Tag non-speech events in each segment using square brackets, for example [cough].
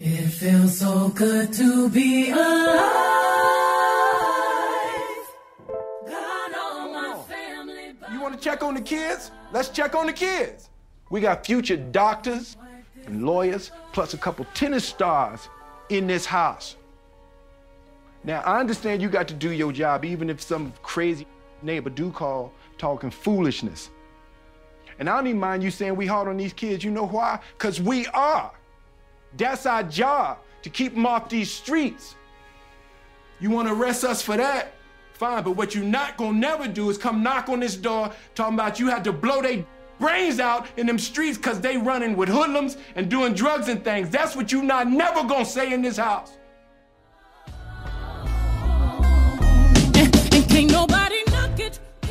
It feels so good to be alive. Got all my family. You want to check on the kids? Let's check on the kids. We got future doctors and lawyers, plus a couple tennis stars in this house. Now, I understand you got to do your job, even if some crazy neighbor do call talking foolishness. And I don't even mind you saying we hard on these kids. You know why? Because we are. That's our job, to keep them off these streets. You want to arrest us for that? Fine, but what you not gonna never do is come knock on this door talking about you had to blow their brains out in them streets because they running with hoodlums and doing drugs and things. That's what you not never gonna say in this house. Can't nobody.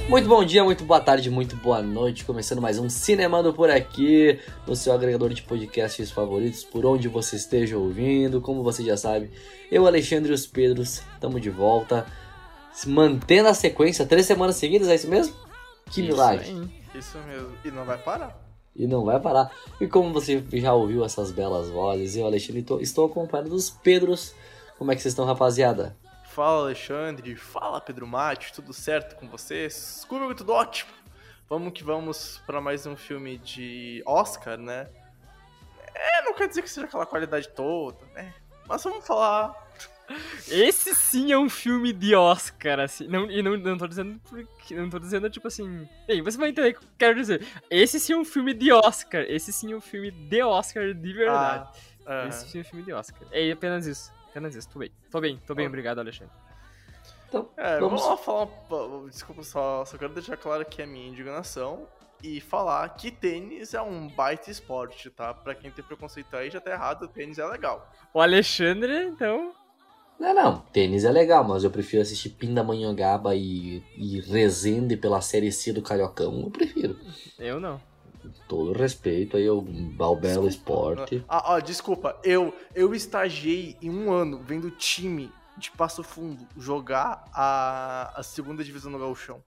Muito bom dia, muito boa tarde, muito boa noite. Começando mais um Cinemando por aqui, no seu agregador de podcasts favoritos, por onde você esteja ouvindo. Como você já sabe, eu, Alexandre e os Pedros, estamos de volta, se mantendo a sequência, três semanas seguidas, é isso mesmo? Que milagre! Isso, aí, isso mesmo. E não vai parar. E não vai parar. E como você já ouviu essas belas vozes, eu, Alexandre, tô- estou acompanhado dos Pedros. Como é que vocês estão, rapaziada? Fala Alexandre, fala Pedro Mate, tudo certo com vocês? Comigo tudo ótimo. Vamos que vamos para mais um filme de Oscar, né? É, não quer dizer que seja aquela qualidade toda, né? Mas vamos falar. [laughs] Esse sim é um filme de Oscar, assim. Não, e não, não tô dizendo porque. Não tô dizendo, tipo assim. Bem, você vai entender o que eu quero dizer. Esse sim é um filme de Oscar. Esse sim é um filme de Oscar de verdade. Ah, ah, Esse sim é um filme de Oscar. É apenas isso. Apenas isso. Tô bem. Tô bem, tô bem, Ó. obrigado, Alexandre. Então, é, vamos... vamos lá falar. Desculpa, só, só quero deixar claro aqui a minha indignação e falar que tênis é um baita esporte, tá? Pra quem tem preconceito aí já tá errado, tênis é legal. O Alexandre, então. Não, não, tênis é legal, mas eu prefiro assistir Pindamonhangaba e, e Resende pela Série C do Cariocão, eu prefiro. Eu não. Todo respeito aí ao, ao belo esporte. Ah, ah, desculpa, eu, eu estagiei em um ano vendo o time de Passo Fundo jogar a, a segunda divisão no Gauchão.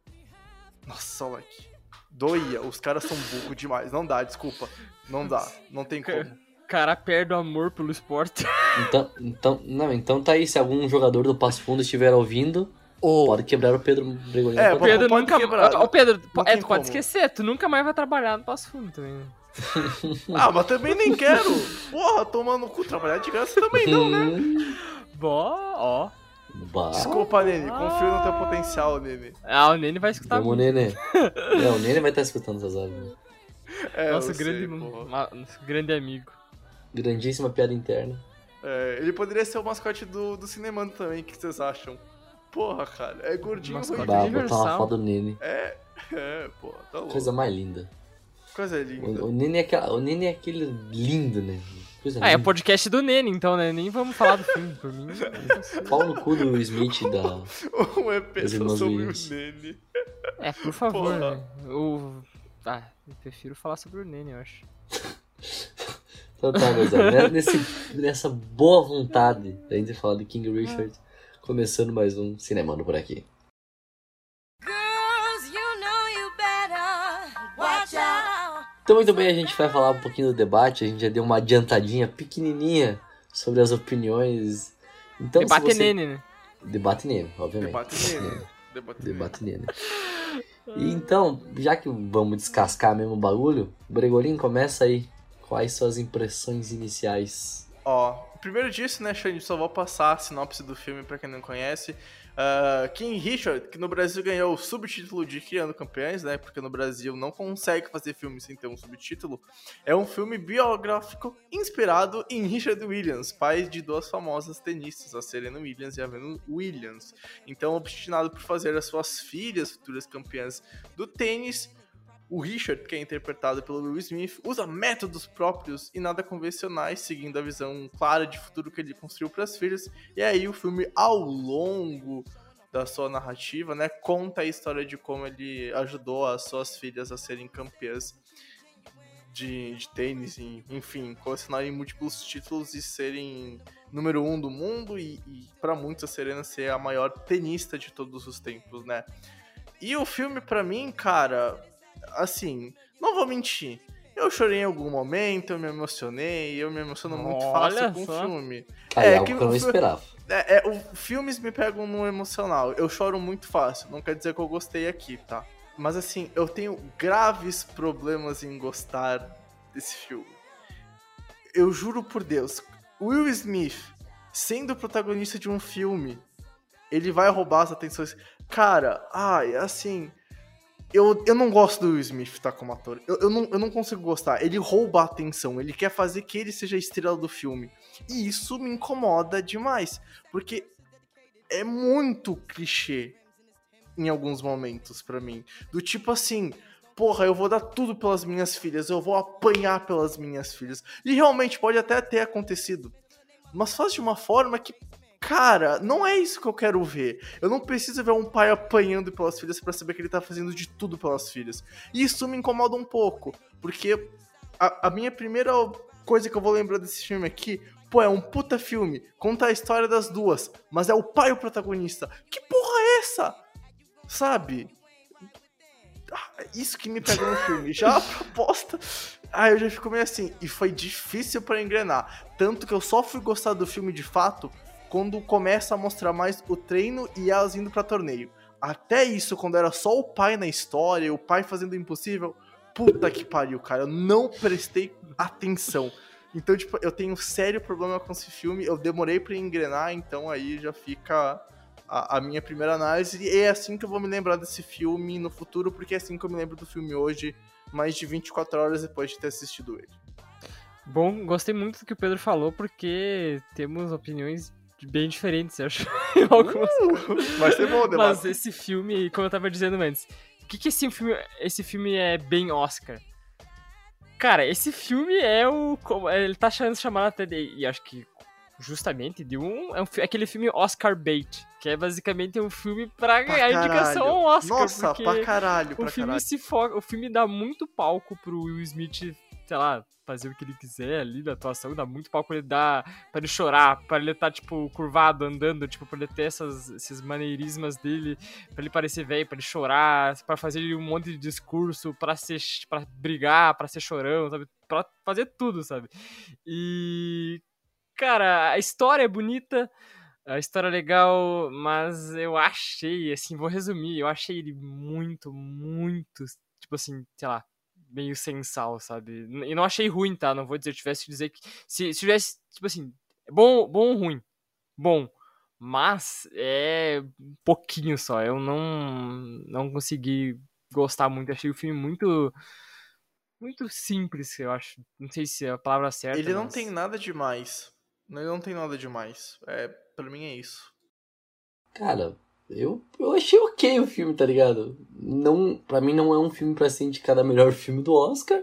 Nossa, moleque. Doía, os caras são burro demais. Não dá, desculpa. Não dá, não tem como. O cara perde o amor pelo esporte. Então, então, não, então tá aí, se algum jogador do Passo Fundo estiver ouvindo, pode quebrar o Pedro Bregolino. É, O Pedro pode nunca. quebrar. Ô, Pedro, Não é, tu pode como. esquecer, tu nunca mais vai trabalhar no Passo Fundo também. né? [laughs] Ah, mas também nem quero. Porra, tomando no cu, trabalhar de graça também não, né? [laughs] Bó, ó. bah. Desculpa, Nene, confio no teu potencial, Nene. Ah, o Nene vai escutar Vamos, muito. Nenê. É, [laughs] o Nenê vai estar escutando essas né? É, Nosso grande, sei, nosso grande amigo. Grandíssima piada interna. É, ele poderia ser o mascote do, do Cinemando também, o que vocês acham? Porra, cara, é gordinho Mascote ruim. Bah, botar uma foto do Nenê. É, é, pô, tá louco. Coisa mais linda. Coisa linda. O, o, Nenê é aquela, o Nenê é aquele lindo, né? Coisa Ah, é o linda. podcast do Nene, então, né? Nem vamos falar do filme, por mim. [laughs] Pau no cu do Smith da. [laughs] Um EP só sobre Williams. o Nene. É, por favor, Porra. né? O... Ah, eu prefiro falar sobre o Nene, eu acho. Então tá, meus amigos. Nesse, nessa boa vontade da gente falar de King Richard, começando mais um Cinemando por aqui. Girls, you know you better watch out. Então, muito bem, a gente vai falar um pouquinho do debate. A gente já deu uma adiantadinha pequenininha sobre as opiniões. Então, Debate você... Nene, né? Debate nele, obviamente. Debate Nene. Debate Nene. Debate. E então, já que vamos descascar mesmo o bagulho, Bregolin, começa aí. Quais suas impressões iniciais? Ó, primeiro disso, né, Xande, só vou passar a sinopse do filme pra quem não conhece. Ah, King Richard, que no Brasil ganhou o subtítulo de Criando Campeões, né, porque no Brasil não consegue fazer filme sem ter um subtítulo, é um filme biográfico inspirado em Richard Williams, pai de duas famosas tenistas, a Serena Williams e a Venus Williams. Então, obstinado por fazer as suas filhas futuras campeãs do tênis, o Richard, que é interpretado pelo Will Smith, usa métodos próprios e nada convencionais, seguindo a visão clara de futuro que ele construiu para as filhas. E aí o filme, ao longo da sua narrativa, né, conta a história de como ele ajudou as suas filhas a serem campeãs de, de tênis, e, enfim, colecionarem múltiplos títulos e serem número um do mundo e, e para muitos a Serena ser a maior tenista de todos os tempos, né? E o filme, pra mim, cara, assim, não vou mentir. Eu chorei em algum momento, eu me emocionei, eu me emociono muito Olha fácil com o só. filme. Cara, é, É, algo que que eu não esperava. É, é, o- filmes me pegam no emocional. Eu choro muito fácil. Não quer dizer que eu gostei aqui, tá? Mas assim, eu tenho graves problemas em gostar desse filme. Eu juro por Deus, Will Smith, sendo o protagonista de um filme, ele vai roubar as atenções. Cara, ai, assim. Eu, eu não gosto do Will Smith, tá, como ator. Eu, eu, não, eu não consigo gostar. Ele rouba a atenção. Ele quer fazer que ele seja a estrela do filme. E isso me incomoda demais. Porque é muito clichê em alguns momentos pra mim. Do tipo assim, porra, eu vou dar tudo pelas minhas filhas, eu vou apanhar pelas minhas filhas. E realmente pode até ter acontecido. Mas faz de uma forma que, cara, não é isso que eu quero ver. Eu não preciso ver um pai apanhando pelas filhas pra saber que ele tá fazendo de tudo pelas filhas. E isso me incomoda um pouco, porque a, a minha primeira coisa que eu vou lembrar desse filme aqui Pô, é um puta filme, conta a história das duas, mas é o pai o protagonista. Que porra é essa? Sabe? Ah, Isso que me pegou no filme. Já a [laughs] proposta. Ah, eu já fico meio assim. E foi difícil pra engrenar. Tanto que eu só fui gostar do filme de fato quando começa a mostrar mais o treino e elas indo pra torneio. Até isso, quando era só o pai na história, o pai fazendo o impossível. Puta que pariu, cara. Eu não prestei atenção. Então, tipo, eu tenho um sério problema com esse filme. Eu demorei pra engrenar, então aí já fica a, a minha primeira análise. E é assim que eu vou me lembrar desse filme no futuro, porque é assim que eu me lembro do filme hoje, mais de 24 horas depois de ter assistido ele. Bom, gostei muito do que o Pedro falou, porque temos opiniões bem diferentes, eu acho. em [laughs] algumas Vai ser bom o Mas esse filme, como eu tava dizendo antes, o que, que esse filme, esse filme é bem Oscar? Cara, esse filme é o. Ele tá achando chamado até de. E acho que justamente de um. É um, aquele filme Oscar Bait, que é basicamente um filme pra ganhar indicação ao Oscar. Nossa, pra caralho, o pra filme caralho. se foca. O filme dá muito palco pro Will Smith, sei lá, fazer o que ele quiser ali da atuação, dá muito palco pra ele dar. pra ele chorar, pra ele estar, tipo, curvado, andando, tipo, pra ele ter essas, esses maneirismas dele, pra ele parecer velho, pra ele chorar, pra fazer um monte de discurso, pra ser. para brigar, pra ser chorão, sabe? Pra fazer tudo, sabe? E. Cara, a história é bonita. A história é legal, mas eu achei, assim, vou resumir, eu achei ele muito, muito, tipo assim, sei lá, meio sem sal, sabe? E não achei ruim, tá? Não vou dizer, eu tivesse que dizer que. Se, se tivesse, tipo assim, bom, bom ou ruim? Bom. Mas é um pouquinho só. Eu não, não consegui gostar muito. Achei o filme muito. Muito simples, eu acho. Não sei se é a palavra certa. Ele não mas- tem nada demais. Ele não tem nada demais. É, pra mim é isso. Cara, eu, eu achei ok o filme, tá ligado? Não, pra mim não é um filme pra ser indicado a melhor [laughs] filme do Oscar,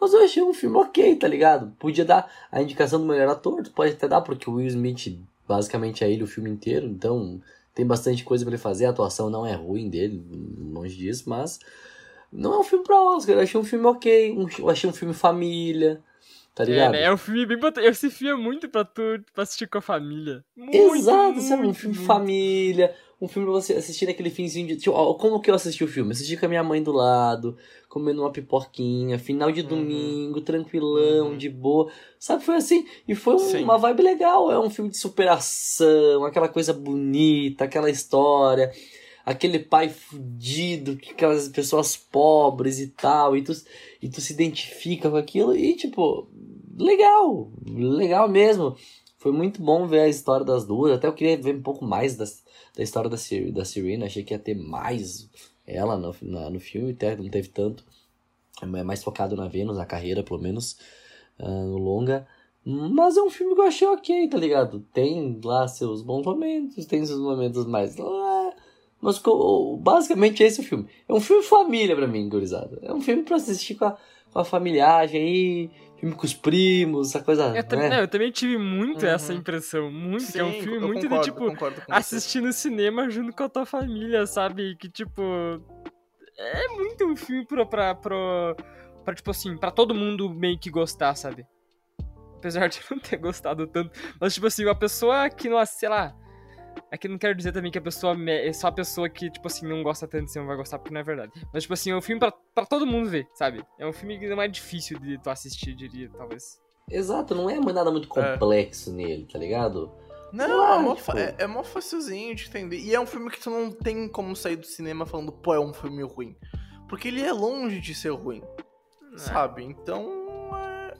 mas eu achei um filme ok, tá ligado? Podia dar a indicação do melhor ator, pode até dar, porque o Will Smith basicamente é ele o filme inteiro, então tem bastante coisa pra ele fazer, a atuação não é ruim dele, longe disso, mas não é um filme pra Oscar, eu achei um filme ok, um- eu achei um filme família, tá É, ligado? né? É um filme bem. bota- Esse filme é muito pra tu pra assistir com a família. Muito, Exato, sabe? Um muito, filme muito. família, um filme pra você assistir naquele finzinho de. Tipo, ó, como que eu assisti o filme? Assisti com a minha mãe do lado, comendo uma pipoquinha, final de Uhum. domingo, tranquilão, Uhum. de boa. Sabe, foi assim. E foi um- uma vibe legal. É um filme de superação, aquela coisa bonita, aquela história. Aquele pai fudido, que aquelas pessoas pobres e tal, e tu, e tu se identifica com aquilo, e tipo, legal, legal mesmo. Foi muito bom ver a história das duas. Até eu queria ver um pouco mais das, da história da, Sir, da Serena. Achei que ia ter mais ela no, na- no filme, até não teve tanto. É mais focado na Vênus, a carreira, pelo menos, ah, no longa. Mas é um filme que eu achei ok, tá ligado? Tem lá seus bons momentos, tem seus momentos mais. Mas basicamente esse é o filme. É um filme família pra mim, gurizada. É um filme pra assistir com a, com a familiagem aí, filme com os primos, essa coisa. Eu, tam- né? não, eu também tive muito Uhum. essa impressão. Muito, que é um Sim, filme muito concordo, de tipo. concordo você. assistir no cinema junto com a tua família, sabe? Que, tipo. É muito um filme pra, pra, pra, pra, tipo assim, pra todo mundo meio que gostar, sabe? Apesar de [laughs] eu não ter gostado tanto. Mas, tipo assim, uma pessoa que não, sei lá. É que eu não quero dizer também que a pessoa me- é só a pessoa que, tipo assim, não gosta tanto assim não vai gostar, porque não é verdade. Mas, tipo assim, é um filme pra, pra todo mundo ver, sabe? É um filme que não é difícil de tu assistir, diria, talvez. Exato, não é nada muito complexo nele, tá ligado? Não, Ah, é, mó, tipo- fa- é, é mó facilzinho de entender. E é um filme que tu não tem como sair do cinema falando, pô, é um filme ruim. Porque ele é longe de ser ruim, sabe? Então,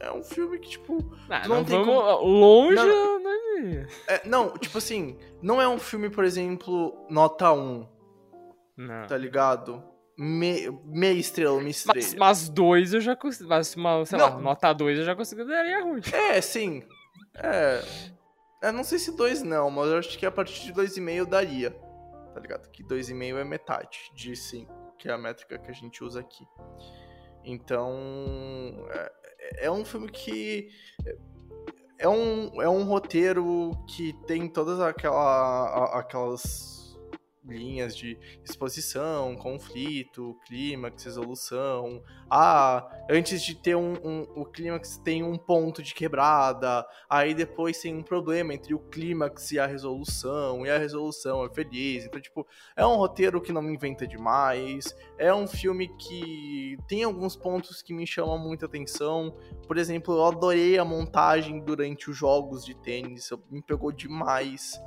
é, é um filme que, tipo. Ah, Tu não, não tem vamos como- longe, Não. né? é- não, tipo assim, não é um filme, por exemplo, nota 1, Não. tá ligado? Me- meia estrela, uma estrela. Mas, mas dois eu já consigo. Mas, uma, sei lá, Não. nota dois eu já consideraria ruim. É, sim. É. Eu não sei se dois não, mas eu acho que a partir de dois e meio eu daria. Tá ligado? Que dois e meio é metade de cinco, que é a métrica que a gente usa aqui. Então. É, é um filme que. É um, é um roteiro que tem todas aquela, aquelas linhas de exposição, conflito, clímax, resolução. Ah, antes de ter um, um- o clímax tem um ponto de quebrada, aí depois tem um problema entre o clímax e a resolução, e a resolução é feliz. Então, tipo, é um roteiro que não me inventa demais, é um filme que tem alguns pontos que me chamam muita atenção. Por exemplo, eu adorei a montagem durante os jogos de tênis, me pegou demais.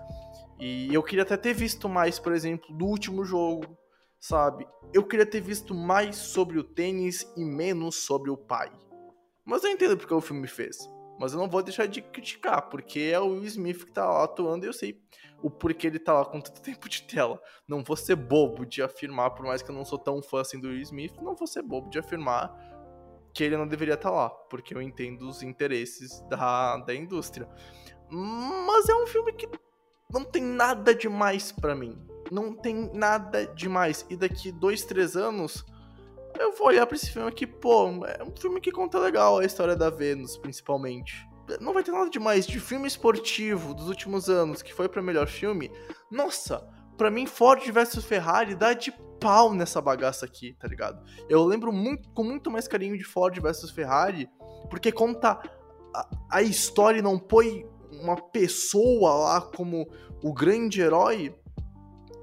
E eu queria até ter visto mais, por exemplo, do último jogo, sabe? Eu queria ter visto mais sobre o tênis e menos sobre o pai. Mas eu entendo porque o filme fez. Mas eu não vou deixar de criticar, porque é o Will Smith que tá lá atuando e eu sei o porquê ele tá lá com tanto [laughs] tempo de tela. Não vou ser bobo de afirmar, por mais que eu não sou tão fã assim do Will Smith, não vou ser bobo de afirmar que ele não deveria estar lá, porque eu entendo os interesses da, da indústria. Mas é um filme que não tem nada demais pra mim. Não tem nada demais. E daqui dois, três anos, eu vou olhar pra esse filme aqui, pô, é um filme que conta legal a história da Vênus, principalmente. Não vai ter nada demais. De filme esportivo dos últimos anos, que foi pra melhor filme, nossa, pra mim Ford vs Ferrari dá de pau nessa bagaça aqui, tá ligado? Eu lembro muito, com muito mais carinho de Ford vs Ferrari, porque conta a, a história e não põe uma pessoa lá como o grande herói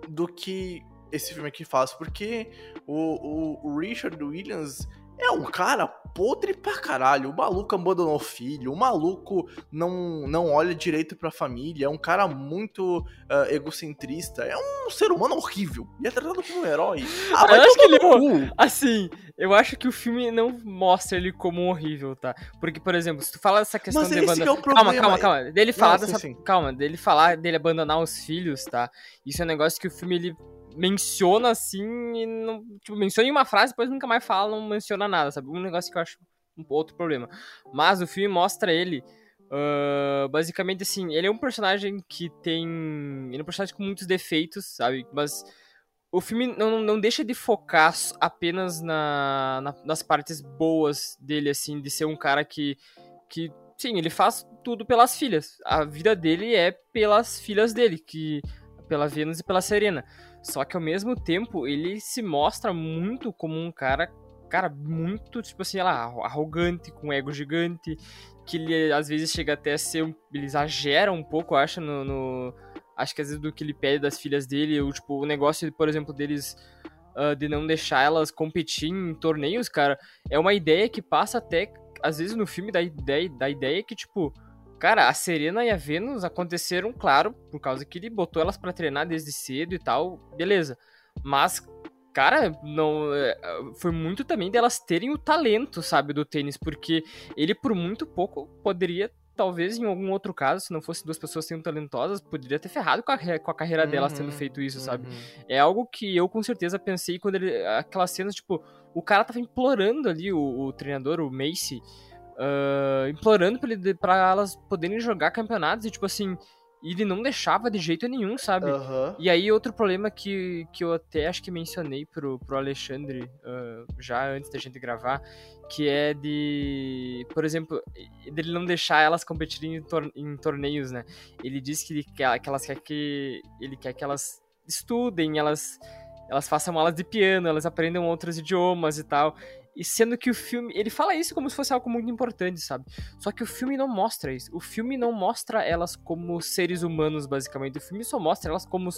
do que esse filme aqui faz, porque o, o, o Richard Williams é um cara podre pra caralho. O maluco abandonou o filho, o maluco não, não olha direito pra família, é um cara muito ah, egocentrista, é um ser humano horrível. E é tratado como um herói. Ah, Eu acho que ele- cu. Assim, eu acho que o filme não mostra ele como horrível, tá? Porque, por exemplo, se tu fala dessa questão Mas de abandonar. é o problema. Calma, calma, calma. Dele falar sim, dessa. sim. Calma, dele falar dele abandonar os filhos, tá? Isso é um negócio que o filme ele menciona assim e não. Tipo, menciona em uma frase, depois nunca mais fala, não menciona nada, sabe? Um negócio que eu acho um outro problema. Mas o filme mostra ele. ah, basicamente assim, ele é um personagem que tem. Ele é um personagem com muitos defeitos, sabe? Mas o filme não, não deixa de focar apenas na, na- nas partes boas dele, assim, de ser um cara que, que. Sim, ele faz tudo pelas filhas. A vida dele é pelas filhas dele, que pela Venus e pela Serena. Só que ao mesmo tempo, ele se mostra muito como um cara, cara, muito, tipo assim, lá, arrogante, com ego gigante, que ele às vezes chega até a ser. um- Ele exagera um pouco, acho, no- no, acho que às vezes do que ele pede das filhas dele, o, tipo, o negócio, por exemplo, deles ah, de não deixar elas competir em torneios, cara, é uma ideia que passa até, às vezes, no filme da ideia, da ideia que, tipo, cara, a Serena e a Venus aconteceram, claro, por causa que ele botou elas pra treinar desde cedo e tal, beleza. Mas, cara, não é, foi muito também delas terem o talento, sabe, do tênis, porque ele por muito pouco poderia talvez em algum outro caso, se não fossem duas pessoas tão talentosas, poderia ter ferrado com a, com a carreira delas tendo Uhum, feito isso, sabe? uhum. É algo que eu com certeza pensei quando ele. Aquelas cenas, tipo, o cara tava implorando ali, o, o treinador, o Macy, ah, implorando pra, ele, pra elas poderem jogar campeonatos e, tipo assim, ele não deixava de jeito nenhum, sabe? Aham. E aí, outro problema que, que eu até acho que mencionei pro, pro Alexandre ah, já antes da gente gravar, que é de, por exemplo, dele não deixar elas competirem em, tor- em torneios, né? Ele diz que, ele quer, que elas quer que ele quer que elas estudem, elas elas façam aulas de piano, elas aprendam outros idiomas e tal. E sendo que o filme. Ele fala isso como se fosse algo muito importante, sabe? Só que o filme não mostra isso. O filme não mostra elas como seres humanos, basicamente. O filme só mostra elas como,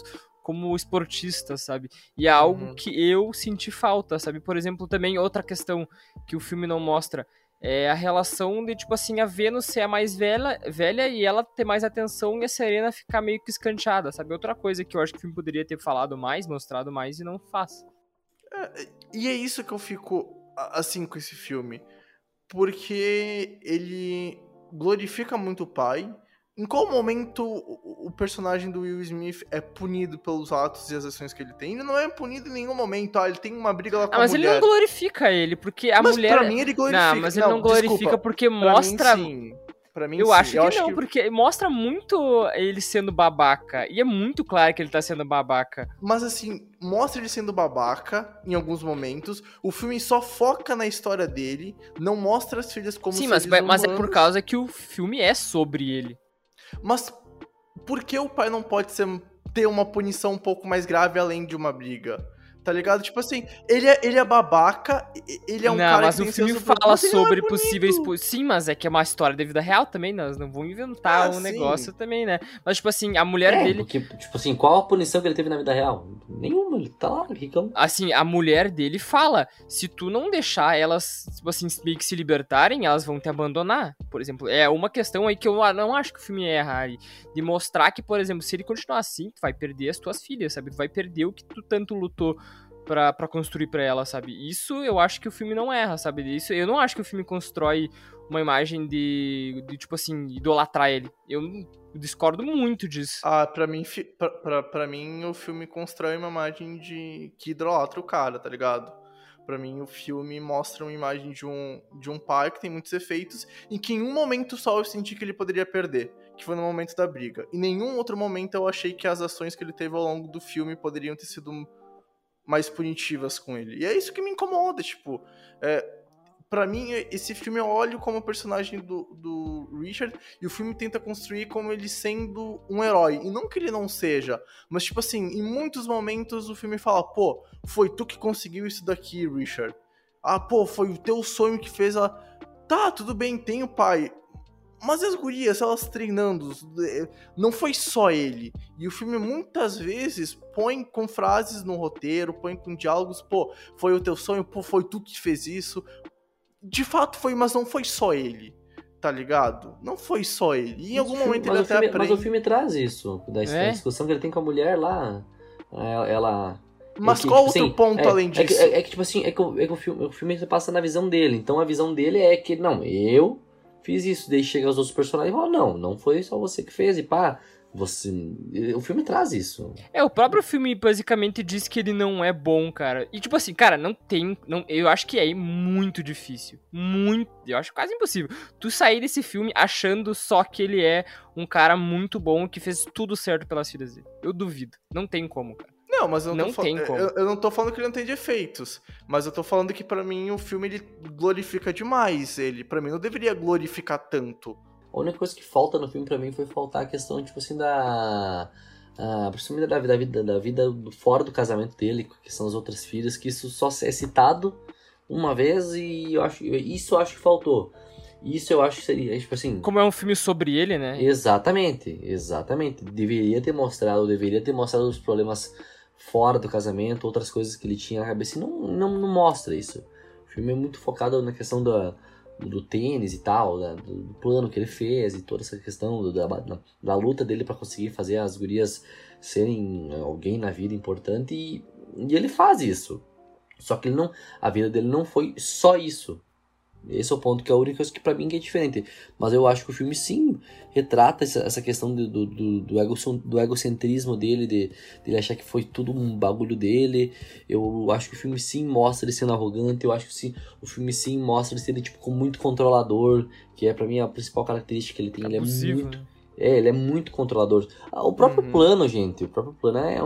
como esportistas, sabe? E é algo Uhum. que eu senti falta, sabe? Por exemplo, também outra questão que o filme não mostra é a relação de, tipo assim, a Vênus ser a mais velha, velha e ela ter mais atenção e a Serena ficar meio que escanteada, sabe? Outra coisa que eu acho que o filme poderia ter falado mais, mostrado mais e não faz. E é isso que eu fico assim com esse filme. Porque ele glorifica muito o pai. Em qual momento o personagem do Will Smith é punido pelos atos e as ações que ele tem? Ele não é punido em nenhum momento. Ah, ele tem uma briga lá com Ah, a mas ele mulher. não glorifica ele, porque a mas mulher. pra mim ele glorifica. Não, mas ele não, glorifica desculpa. porque mostra. Mim, sim. Pra mim, Eu sim. acho que não, porque mostra muito ele sendo babaca. E é muito claro que ele tá sendo babaca. Mas assim, mostra ele sendo babaca em alguns momentos. O filme só foca na história dele, não mostra as filhas como Sim, mas, mas é por causa que o filme é sobre ele. Mas por que o pai não pode ser, ter uma punição um pouco mais grave além de uma briga? Tá ligado? Tipo assim, ele é, ele é babaca, e- ele é um não, cara mas que o filme fala é sobre bonito. possíveis. po- Sim, mas é que é uma história da vida real também, nós não vamos inventar Ah, um sim. negócio também, né? Mas, tipo assim, a mulher É, dele. porque, tipo assim, qual a punição que ele teve na vida real? Nenhuma, ele tá lá, ricão. Assim, a mulher dele fala: se tu não deixar elas, tipo assim, meio que se libertarem, elas vão te abandonar. Por exemplo, é uma questão aí que eu não acho que o filme erra aí. De mostrar que, por exemplo, se ele continuar assim, tu vai perder as tuas filhas, sabe? Tu vai perder o que tu tanto lutou pra construir pra ela, sabe? Isso eu acho que o filme não erra, sabe? Isso eu não acho que o filme constrói uma imagem de, de tipo assim, idolatrar ele. Eu discordo muito disso. Ah, pra mim, pra, pra, pra mim, o filme constrói uma imagem de que idolatra o cara, tá ligado? Pra mim, o filme mostra uma imagem de um, de um pai que tem muitos efeitos e que em um momento só eu senti que ele poderia perder, que foi no momento da briga. Em nenhum outro momento eu achei que as ações que ele teve ao longo do filme poderiam ter sido mais punitivas com ele. E é isso que me incomoda, tipo... É, Pra mim, esse filme eu olho como personagem do, do Richard e o filme tenta construir como ele sendo um herói. E não que ele não seja, mas, tipo assim, em muitos momentos o filme fala: pô, foi tu que conseguiu isso daqui, Richard. Ah, pô, foi o teu sonho que fez ela. Tá, tudo bem, tem o pai. Mas as gurias, elas treinando, não foi só ele. E o filme muitas vezes põe com frases no roteiro, põe com diálogos, pô, foi o teu sonho, pô, foi tu que fez isso. De fato foi, mas não foi só ele. Tá ligado? Não foi só ele. E em algum Mas o momento filme- ele até filme, aprende. Mas o filme traz isso, da É? discussão que ele tem com a mulher lá. Ela. ela- Mas é que, qual tipo outro assim, ponto é- além é que- disso? É, é que, tipo assim, é que, o, é que o filme, o filme se passa na visão dele. Então a visão dele é que, não, eu fiz isso. Daí chega os outros personagens e falam, não, não foi só você que fez. E pá, você. O filme traz isso. É, o próprio filme basicamente diz que ele não é bom, cara. E tipo assim, cara, não tem. Não, eu acho que é muito difícil. Muito. Eu acho quase impossível. Tu sair desse filme achando só que ele é um cara muito bom que fez tudo certo pelas filhas dele. Eu duvido. Não tem como, cara. Não, mas eu não, Não tô tem falando. como. Eu, eu não tô falando que ele não tem defeitos. Mas eu tô falando que pra mim o filme ele glorifica demais ele. Pra mim não deveria glorificar tanto. A única coisa que falta no filme pra mim foi faltar a questão, tipo assim, da. Ah, principalmente da, da vida, da vida fora do casamento dele, que são as outras filhas, que isso só é citado uma vez e eu acho, isso eu acho que faltou. Isso eu acho que seria, tipo assim. Como é um filme sobre ele, né? Exatamente, exatamente. Deveria ter mostrado, deveria ter mostrado os problemas fora do casamento, outras coisas que ele tinha na cabeça. E não, não, não mostra isso. O filme é muito focado na questão da, do tênis e tal, da- do, plano que ele fez e toda essa questão do- da, da, da luta dele para conseguir fazer as gurias serem alguém na vida importante e, e ele faz isso. Só que ele não, a vida dele não foi só isso. Esse é o ponto que é a única coisa que pra mim que é diferente. Mas eu acho que o filme sim retrata essa, questão do, do, do, ego, do egocentrismo dele, de, de ele achar que foi tudo um bagulho dele. Eu acho que o filme sim mostra ele sendo arrogante. Eu acho que sim, o filme sim mostra ele sendo tipo, muito controlador, que é pra mim a principal característica que ele tem. Ele é Abusivo, muito né? é, ele é muito controlador. Ah, O próprio Uhum. plano, gente, o próprio plano é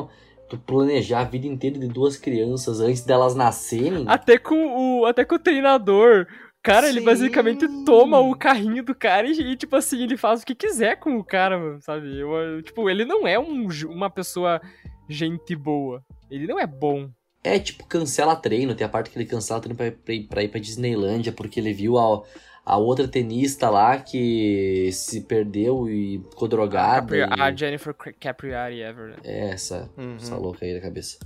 tu planejar a vida inteira de duas crianças antes delas nascerem. Até com o, até com o treinador. Cara, ele Sim. basicamente toma o carrinho do cara e, e, tipo assim, ele faz o que quiser com o cara, mano, sabe? Eu, eu, tipo, ele não é um uma pessoa gente boa. Ele não é bom. É, tipo, cancela treino. Tem a parte que ele cancela treino pra, pra, ir- pra ir pra Disneylândia, porque ele viu a, a outra tenista lá que se perdeu e ficou drogada. Capri- e- A Jennifer Capriati Ever. né? É, essa, Uhum. essa louca aí da cabeça.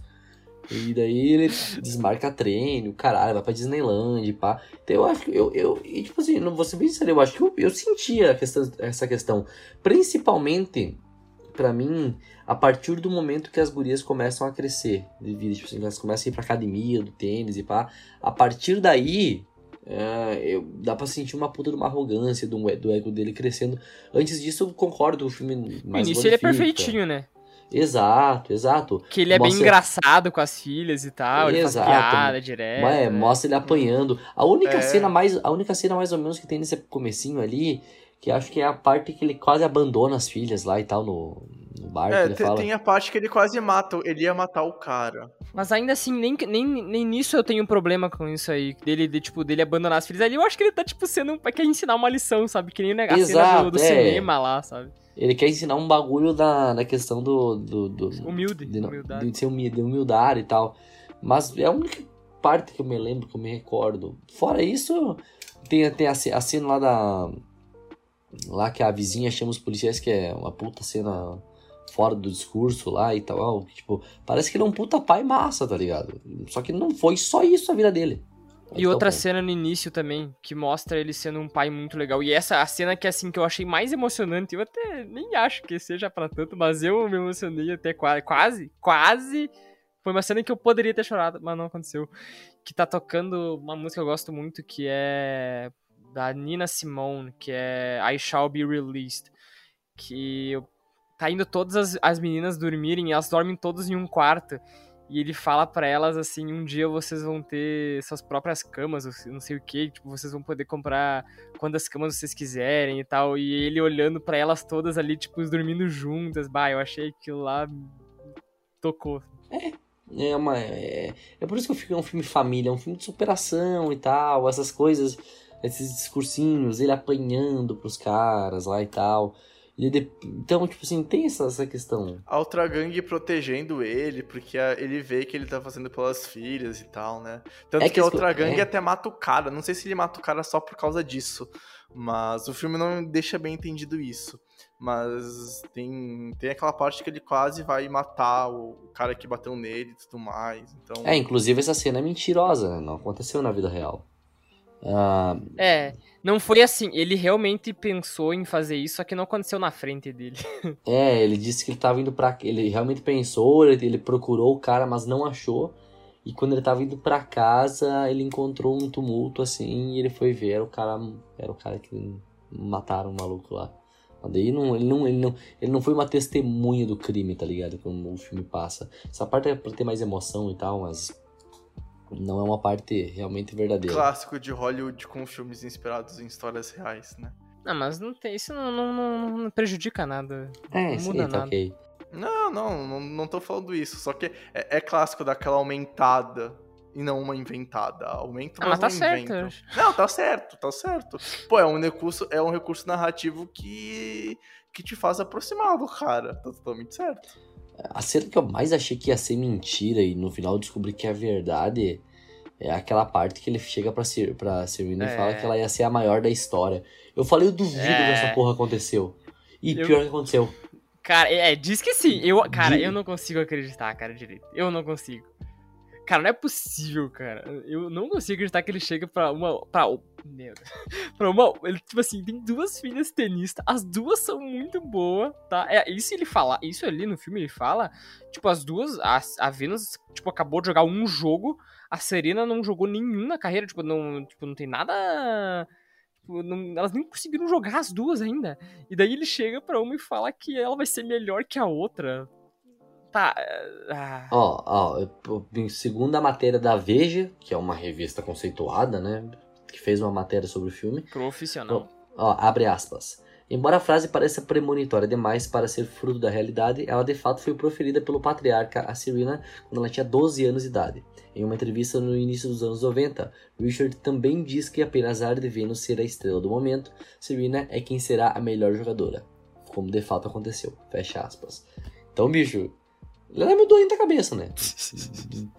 E daí ele desmarca treino, caralho, vai pra Disneyland, pá. Então eu acho que eu, eu e tipo assim, não vou ser bem sério, eu acho que eu, eu sentia questão, essa questão. Principalmente, pra mim, a partir do momento que as gurias começam a crescer de vida, tipo assim, elas começam a ir pra academia, do tênis e pá. A partir daí, é, eu, dá pra sentir uma puta de uma arrogância do, do ego dele crescendo. Antes disso, eu concordo, o filme No início ele é perfeitinho, né? Exato, exato. Que ele é bem Mostra- engraçado com as filhas e tal. Ele faz Exato. piada direto. Mas é, né? mostra ele apanhando. A única É. cena mais, a única cena mais ou menos que tem nesse comecinho ali, que acho que é a parte que ele quase abandona as filhas lá e tal no, no bar, É, ele te- fala. tem a parte que ele quase mata, ele ia matar o cara. Mas ainda assim, nem, nem, nem nisso eu tenho um problema com isso aí. Dele, de, tipo, dele abandonar as filhas ali. Eu acho que ele tá, tipo, sendo. um- Quer ensinar uma lição, sabe? Que nem a cena Exato, do, do é. cinema lá, sabe? Ele quer ensinar um bagulho da, da questão do, do, do- Humilde. de, não- humildade. de ser humilde, de humildade e tal. Mas é a única parte que eu me lembro, que eu me recordo. Fora isso, tem, tem a, a cena lá da. Lá que a vizinha chama os policiais, que é uma puta cena fora do discurso lá e tal. Tipo, parece que ele é um puta pai massa, tá ligado? Só que não foi só isso a vida dele. E Então, outra pô, cena no início também, que mostra ele sendo um pai muito legal. E essa, a cena que, assim, que eu achei mais emocionante, eu até nem acho que seja pra tanto, mas eu me emocionei até quase, quase, quase. Foi uma cena que eu poderia ter chorado, mas não aconteceu. Que tá tocando uma música que eu gosto muito, que é da Nina Simone, que é I Shall Be Released. Que tá indo todas as, as meninas dormirem, e elas dormem todas em um quarto. E ele fala pra elas assim, um dia vocês vão ter suas próprias camas, não sei o que, tipo, vocês vão poder comprar quantas camas vocês quiserem e tal. E ele olhando pra elas todas ali, tipo, dormindo juntas. Bah, eu achei aquilo lá tocou. É, uma, é, é por isso que eu fico é um filme família, é um filme de superação e tal, essas coisas, esses discursinhos, ele apanhando pros caras lá e tal. Ele então, tipo assim, tem essa, essa questão. A outra gangue protegendo ele, porque a- ele vê que ele tá fazendo pelas filhas e tal, né? Tanto É que, que a outra gangue é. até mata o cara. Não sei se ele mata o cara só por causa disso. Mas o filme não deixa bem entendido isso. Mas tem, tem aquela parte que ele quase vai matar o cara que bateu nele e tudo mais. Então. É, inclusive essa cena é mentirosa, né? Não aconteceu na vida real. Ah, É, não foi assim. Ele realmente pensou em fazer isso, só que não aconteceu na frente dele. [laughs] é, ele disse que ele tava indo pra. Ele realmente pensou, ele, ele procurou o cara, mas não achou. E quando ele tava indo pra casa, ele encontrou um tumulto assim e ele foi ver, era o cara, era o cara que mataram o maluco lá. Mas daí não, ele, não, ele, não, ele não foi uma testemunha do crime, tá ligado? Como o filme passa. Essa parte é pra ter mais emoção e tal, mas não é uma parte realmente verdadeira. Clássico de Hollywood com filmes inspirados em histórias reais, né? Não, mas não tem, isso não, não, não- não prejudica nada. É, Não sim, muda tá nada. ok. Não, não, não, não tô falando isso. Só que é, é clássico daquela aumentada e não uma inventada. Aumenta, Ah, mas mas tá não certo. Não, tá certo, tá certo. Pô, é um recurso, é um recurso narrativo que, que te faz aproximar do cara. Tá totalmente certo. A cena que eu mais achei que ia ser mentira e no final descobri que é verdade é aquela parte que ele chega pra, Ser, pra Serena e É. fala que ela ia ser a maior da história. Eu falei, eu duvido É. que essa porra aconteceu. E Eu- pior que aconteceu. Cara, é, diz que sim. Eu, cara, De- eu não consigo acreditar, cara, direito. Eu não consigo. Cara, não é possível, cara. Eu não consigo acreditar que ele chega pra uma. Pra, Deus. [laughs] pra uma. Ele, tipo assim, tem duas filhas tenistas. As duas são muito boas, tá? É, isso ele fala. Isso ali no filme ele fala. Tipo, as duas. A, a Venus, tipo, acabou de jogar um jogo. A Serena não jogou nenhum na carreira. Tipo, não, tipo, não tem nada. Tipo, não- elas nem conseguiram jogar as duas ainda. E daí ele chega pra uma e fala que ela vai ser melhor que a outra. Tá. ah, Ó, ó, segunda matéria da Veja, que é uma revista conceituada, né? Que fez uma matéria sobre o filme. profissional. Ó, abre aspas. Embora a frase pareça premonitória demais para ser fruto da realidade, ela de fato foi proferida pelo patriarca a Serena quando ela tinha 12 anos de idade. Em uma entrevista no início dos anos 90, Richard também diz que apesar de Venus ser a estrela do momento, Serena é quem será a melhor jogadora, como de fato aconteceu. Fecha aspas. Então, bicho, Ele era meio doente da cabeça, né?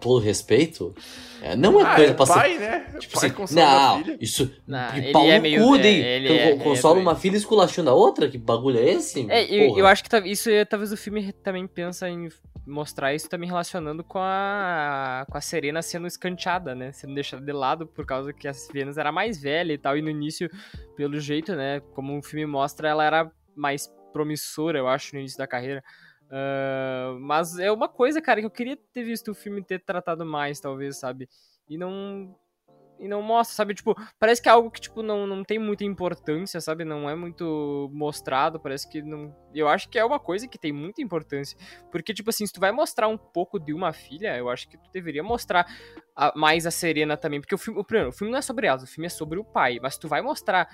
Todo respeito. é, não é Ah, coisa é pra ser. pai, né? Tipo pai assim, consola não, filha. isso. Não, ele pau é no meio- cu, é, daí. ele é- consola é uma filha esculachando a outra? Que bagulho é esse? É, eu, eu acho que tá- isso é- talvez o filme também pensa em mostrar isso também relacionando com a com a Serena sendo escanteada, né? Sendo deixada de lado por causa que a Venus era mais velha e tal e no início, pelo jeito, né, como o filme mostra, ela era mais promissora, eu acho, no início da carreira. Ah, mas é uma coisa, cara, que eu queria ter visto o filme ter tratado mais, talvez, sabe? E não e não mostra, sabe? Tipo, parece que é algo que, tipo, não, não tem muita importância, sabe? Não é muito mostrado, parece que não... Eu acho que é uma coisa que tem muita importância. Porque, tipo assim, se tu vai mostrar um pouco de uma filha, eu acho que tu deveria mostrar a- mais a Serena também. Porque o filme, o, primeiro, o filme não é sobre ela, o filme é sobre o pai. Mas tu vai mostrar...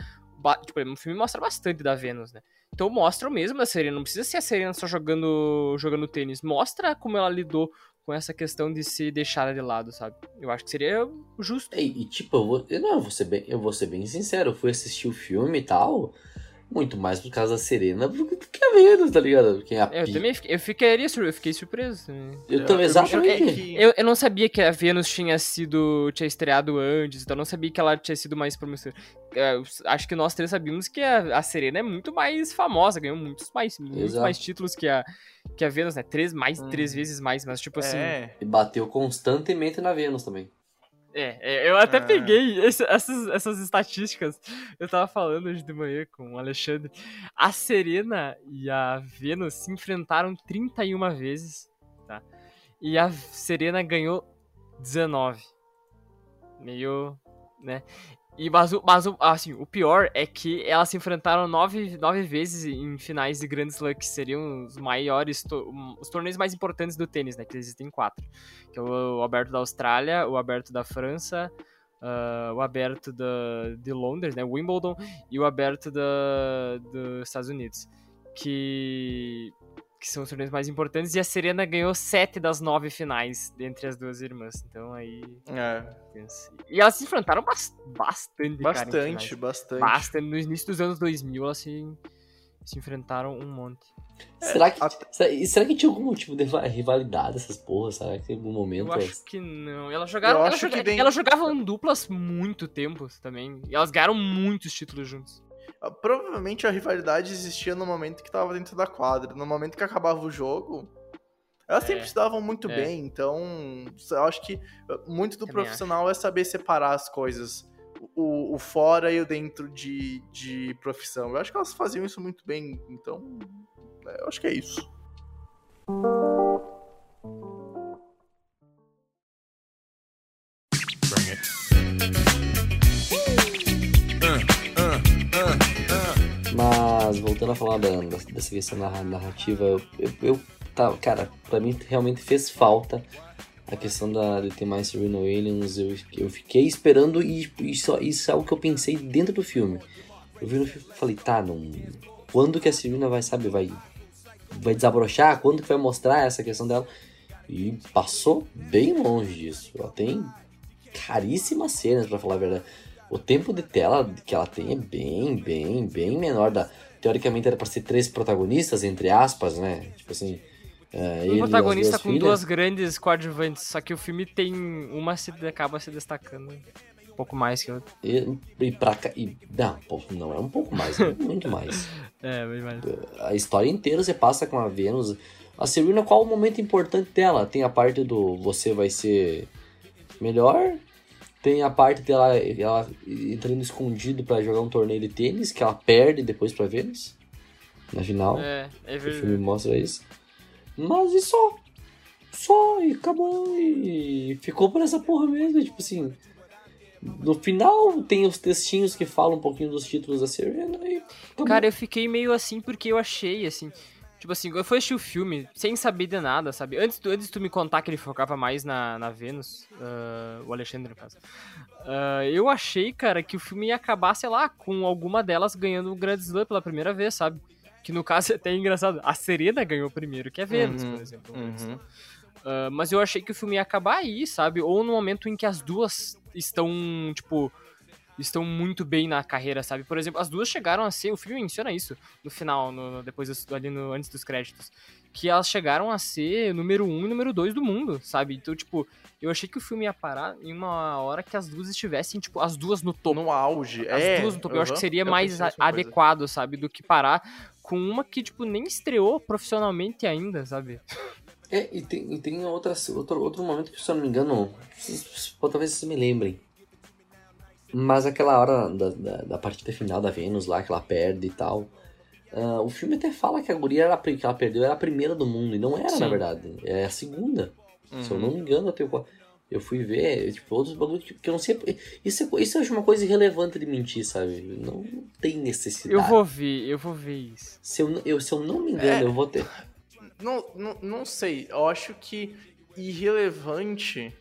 Tipo, o filme mostra bastante da Vênus, né? Então mostra o mesmo da Serena, não precisa ser a Serena só jogando, jogando tênis. Mostra como ela lidou com essa questão de se deixar de lado, sabe? Eu acho que seria justo. E, e, tipo, eu vou, não, eu vou, ser bem, eu vou ser bem sincero, eu fui assistir o filme e tal, muito mais por causa da Serena do que a Venus, tá ligado? Porque a Eu Pi- também fiquei, eu fiquei, eu fiquei surpreso. também. Eu também, eu- exatamente. é que- Eu, eu não sabia que a Vênus tinha sido. tinha estreado antes, então eu não sabia que ela tinha sido mais promissora. É, eu acho que nós três sabíamos que a, a Serena é muito mais famosa, ganhou muitos mais, muitos Exato. mais títulos que a, que a Vênus, né? Três, mais, Hum. três vezes mais, mas tipo assim. É. E bateu constantemente na Vênus também. É, é, eu até É. peguei esse- essas, essas estatísticas. Eu tava falando hoje de manhã com o Alexandre. A Serena e a Vênus se enfrentaram 31 vezes, tá? E a Serena ganhou 19. Meio, né? E, mas, mas assim, o pior é que elas se enfrentaram nove, nove vezes em finais de Grand Slam, que seriam os maiores, to- os torneios mais importantes do tênis, né? Que existem quatro. Que é o Aberto da Austrália, o Aberto da França, ah, o Aberto da, de Londres, né? Wimbledon, e o Aberto da, dos Estados Unidos. Que, que são os torneios mais importantes. E a Serena ganhou sete das nove finais entre as duas irmãs. Então aí. É. E elas se enfrentaram bas- bastante, cara, Bastante, bastante. Bastante. No início dos anos 2000, elas se, se enfrentaram um monte. será, que, até- será, e será que tinha algum tipo de va- rivalidade essas porras? Será que em algum momento... Eu acho que não. Elas jogaram. Eu elas, acho que joga- tem- elas jogavam duplas muito tempo também. E elas ganharam muitos títulos juntos. Ah, Provavelmente a rivalidade existia no momento que tava dentro da quadra. No momento que acabava o jogo, elas É. sempre se davam muito É. bem. Então, eu acho que uh, muito do Também profissional é saber separar as coisas. O, o fora e o dentro de, de profissão. Eu acho que elas faziam isso muito bem. Então, é, eu acho que é isso. Mas, voltando a falar da, da- dessa questão narra- narrativa, eu, eu, tá, cara, pra mim realmente fez falta a questão da, de ter mais Serena Williams. Eu, eu fiquei esperando e isso, isso é algo que eu pensei dentro do filme. Eu vi no filme e falei, tá, não, quando que a Serena vai, sabe, vai, vai desabrochar? Quando que vai mostrar essa questão dela? E passou bem longe disso. Ela tem caríssimas cenas, pra falar a verdade. O tempo de tela que ela tem é bem, bem, bem menor da. Teoricamente era pra ser três protagonistas, entre aspas, né? Tipo assim. e Um protagonista com filhas. duas grandes coadjuvantes. Só que o filme tem. Uma se acaba se destacando um pouco mais que a outra. E, e pra cá. E, não, não é um pouco mais, é [laughs] muito mais. É, bem mais. A história inteira você passa com a Venus. A Serena, qual o momento importante dela? Tem a parte do você vai ser melhor. Tem a parte dela ela entrando escondido pra jogar um torneio de tênis, que ela perde depois pra Venus. Na final. É, é O filme verdade. mostra isso. Mas e só? Só, e acabou. E ficou por essa porra mesmo. Tipo assim. No final tem os textinhos que falam um pouquinho dos títulos da Serena e. acabou. Cara, eu fiquei meio assim porque eu achei, assim. Tipo assim, eu fui assistir o filme sem saber de nada, sabe? Antes, antes de tu me contar que ele focava mais na, na Vênus, ah, o Alexandre, no caso. ah, eu achei, cara, que o filme ia acabar, sei lá, com alguma delas ganhando o Grand Slam pela primeira vez, sabe? Que no caso [laughs] é até engraçado. A Serena ganhou primeiro, que é Vênus, Uhum, por exemplo. uhum. Ah, mas eu achei que o filme ia acabar aí, sabe? Ou no momento em que as duas estão, tipo, estão muito bem na carreira, sabe? Por exemplo, as duas chegaram a ser, o filme menciona isso no final, no, depois ali no, antes dos créditos, que elas chegaram a ser número um e número dois do mundo, sabe? Então, tipo, eu achei que o filme ia parar em uma hora que as duas estivessem, tipo, as duas no topo. No auge. As é, duas no topo. Eu acho que seria eu mais pensei a a- mesma coisa. adequado, sabe? Do que parar com uma que, tipo, nem estreou profissionalmente ainda, sabe? É, e tem, e tem outra, outro, outro momento que, se eu não me engano, vocês- talvez vocês me lembrem. Mas aquela hora da, da, da partida final da Vênus lá, que ela perde e tal. ah, o filme até fala que a guria era, que ela perdeu era a primeira do mundo. E não era, na Sim. verdade. É a segunda. Se eu Uhum. não me engano, eu, tenho, eu fui ver, tipo, outros bagulhos que, que eu não sei. Isso, é- isso eu acho uma coisa irrelevante de mentir, sabe? Não, não tem necessidade. Eu vou ver, eu vou ver isso. Se eu, não- eu, se eu não me engano, É. eu vou ter. Não, não, não sei. Eu acho que irrelevante.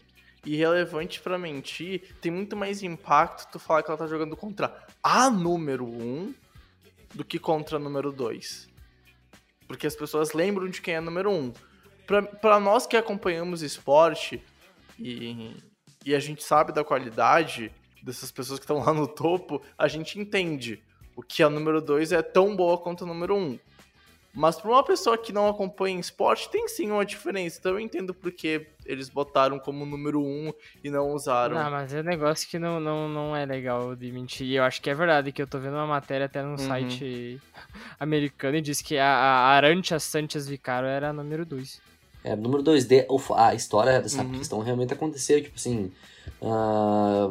Irrelevante pra mentir tem muito mais impacto tu falar que ela tá jogando contra a número 1 um do que contra a número 2. Porque as pessoas lembram de quem é a número 1. Um. Pra nós que acompanhamos esporte e, e a gente sabe da qualidade dessas pessoas que estão lá no topo, a gente entende o que a número 2 é tão boa quanto a número 1. Um. Mas para uma pessoa que não acompanha esporte, tem sim uma diferença. Então eu entendo porque eles botaram como número um e não usaram. Não, mas é um negócio que não, não, não é legal de mentir. E eu acho que é verdade, que eu tô vendo uma matéria até num site [laughs] americano e diz que a, a Arantia Sanchez Vicaro era a número 2. É, número 2D, o fa- a história dessa Uhum. questão realmente aconteceu, tipo assim. ah,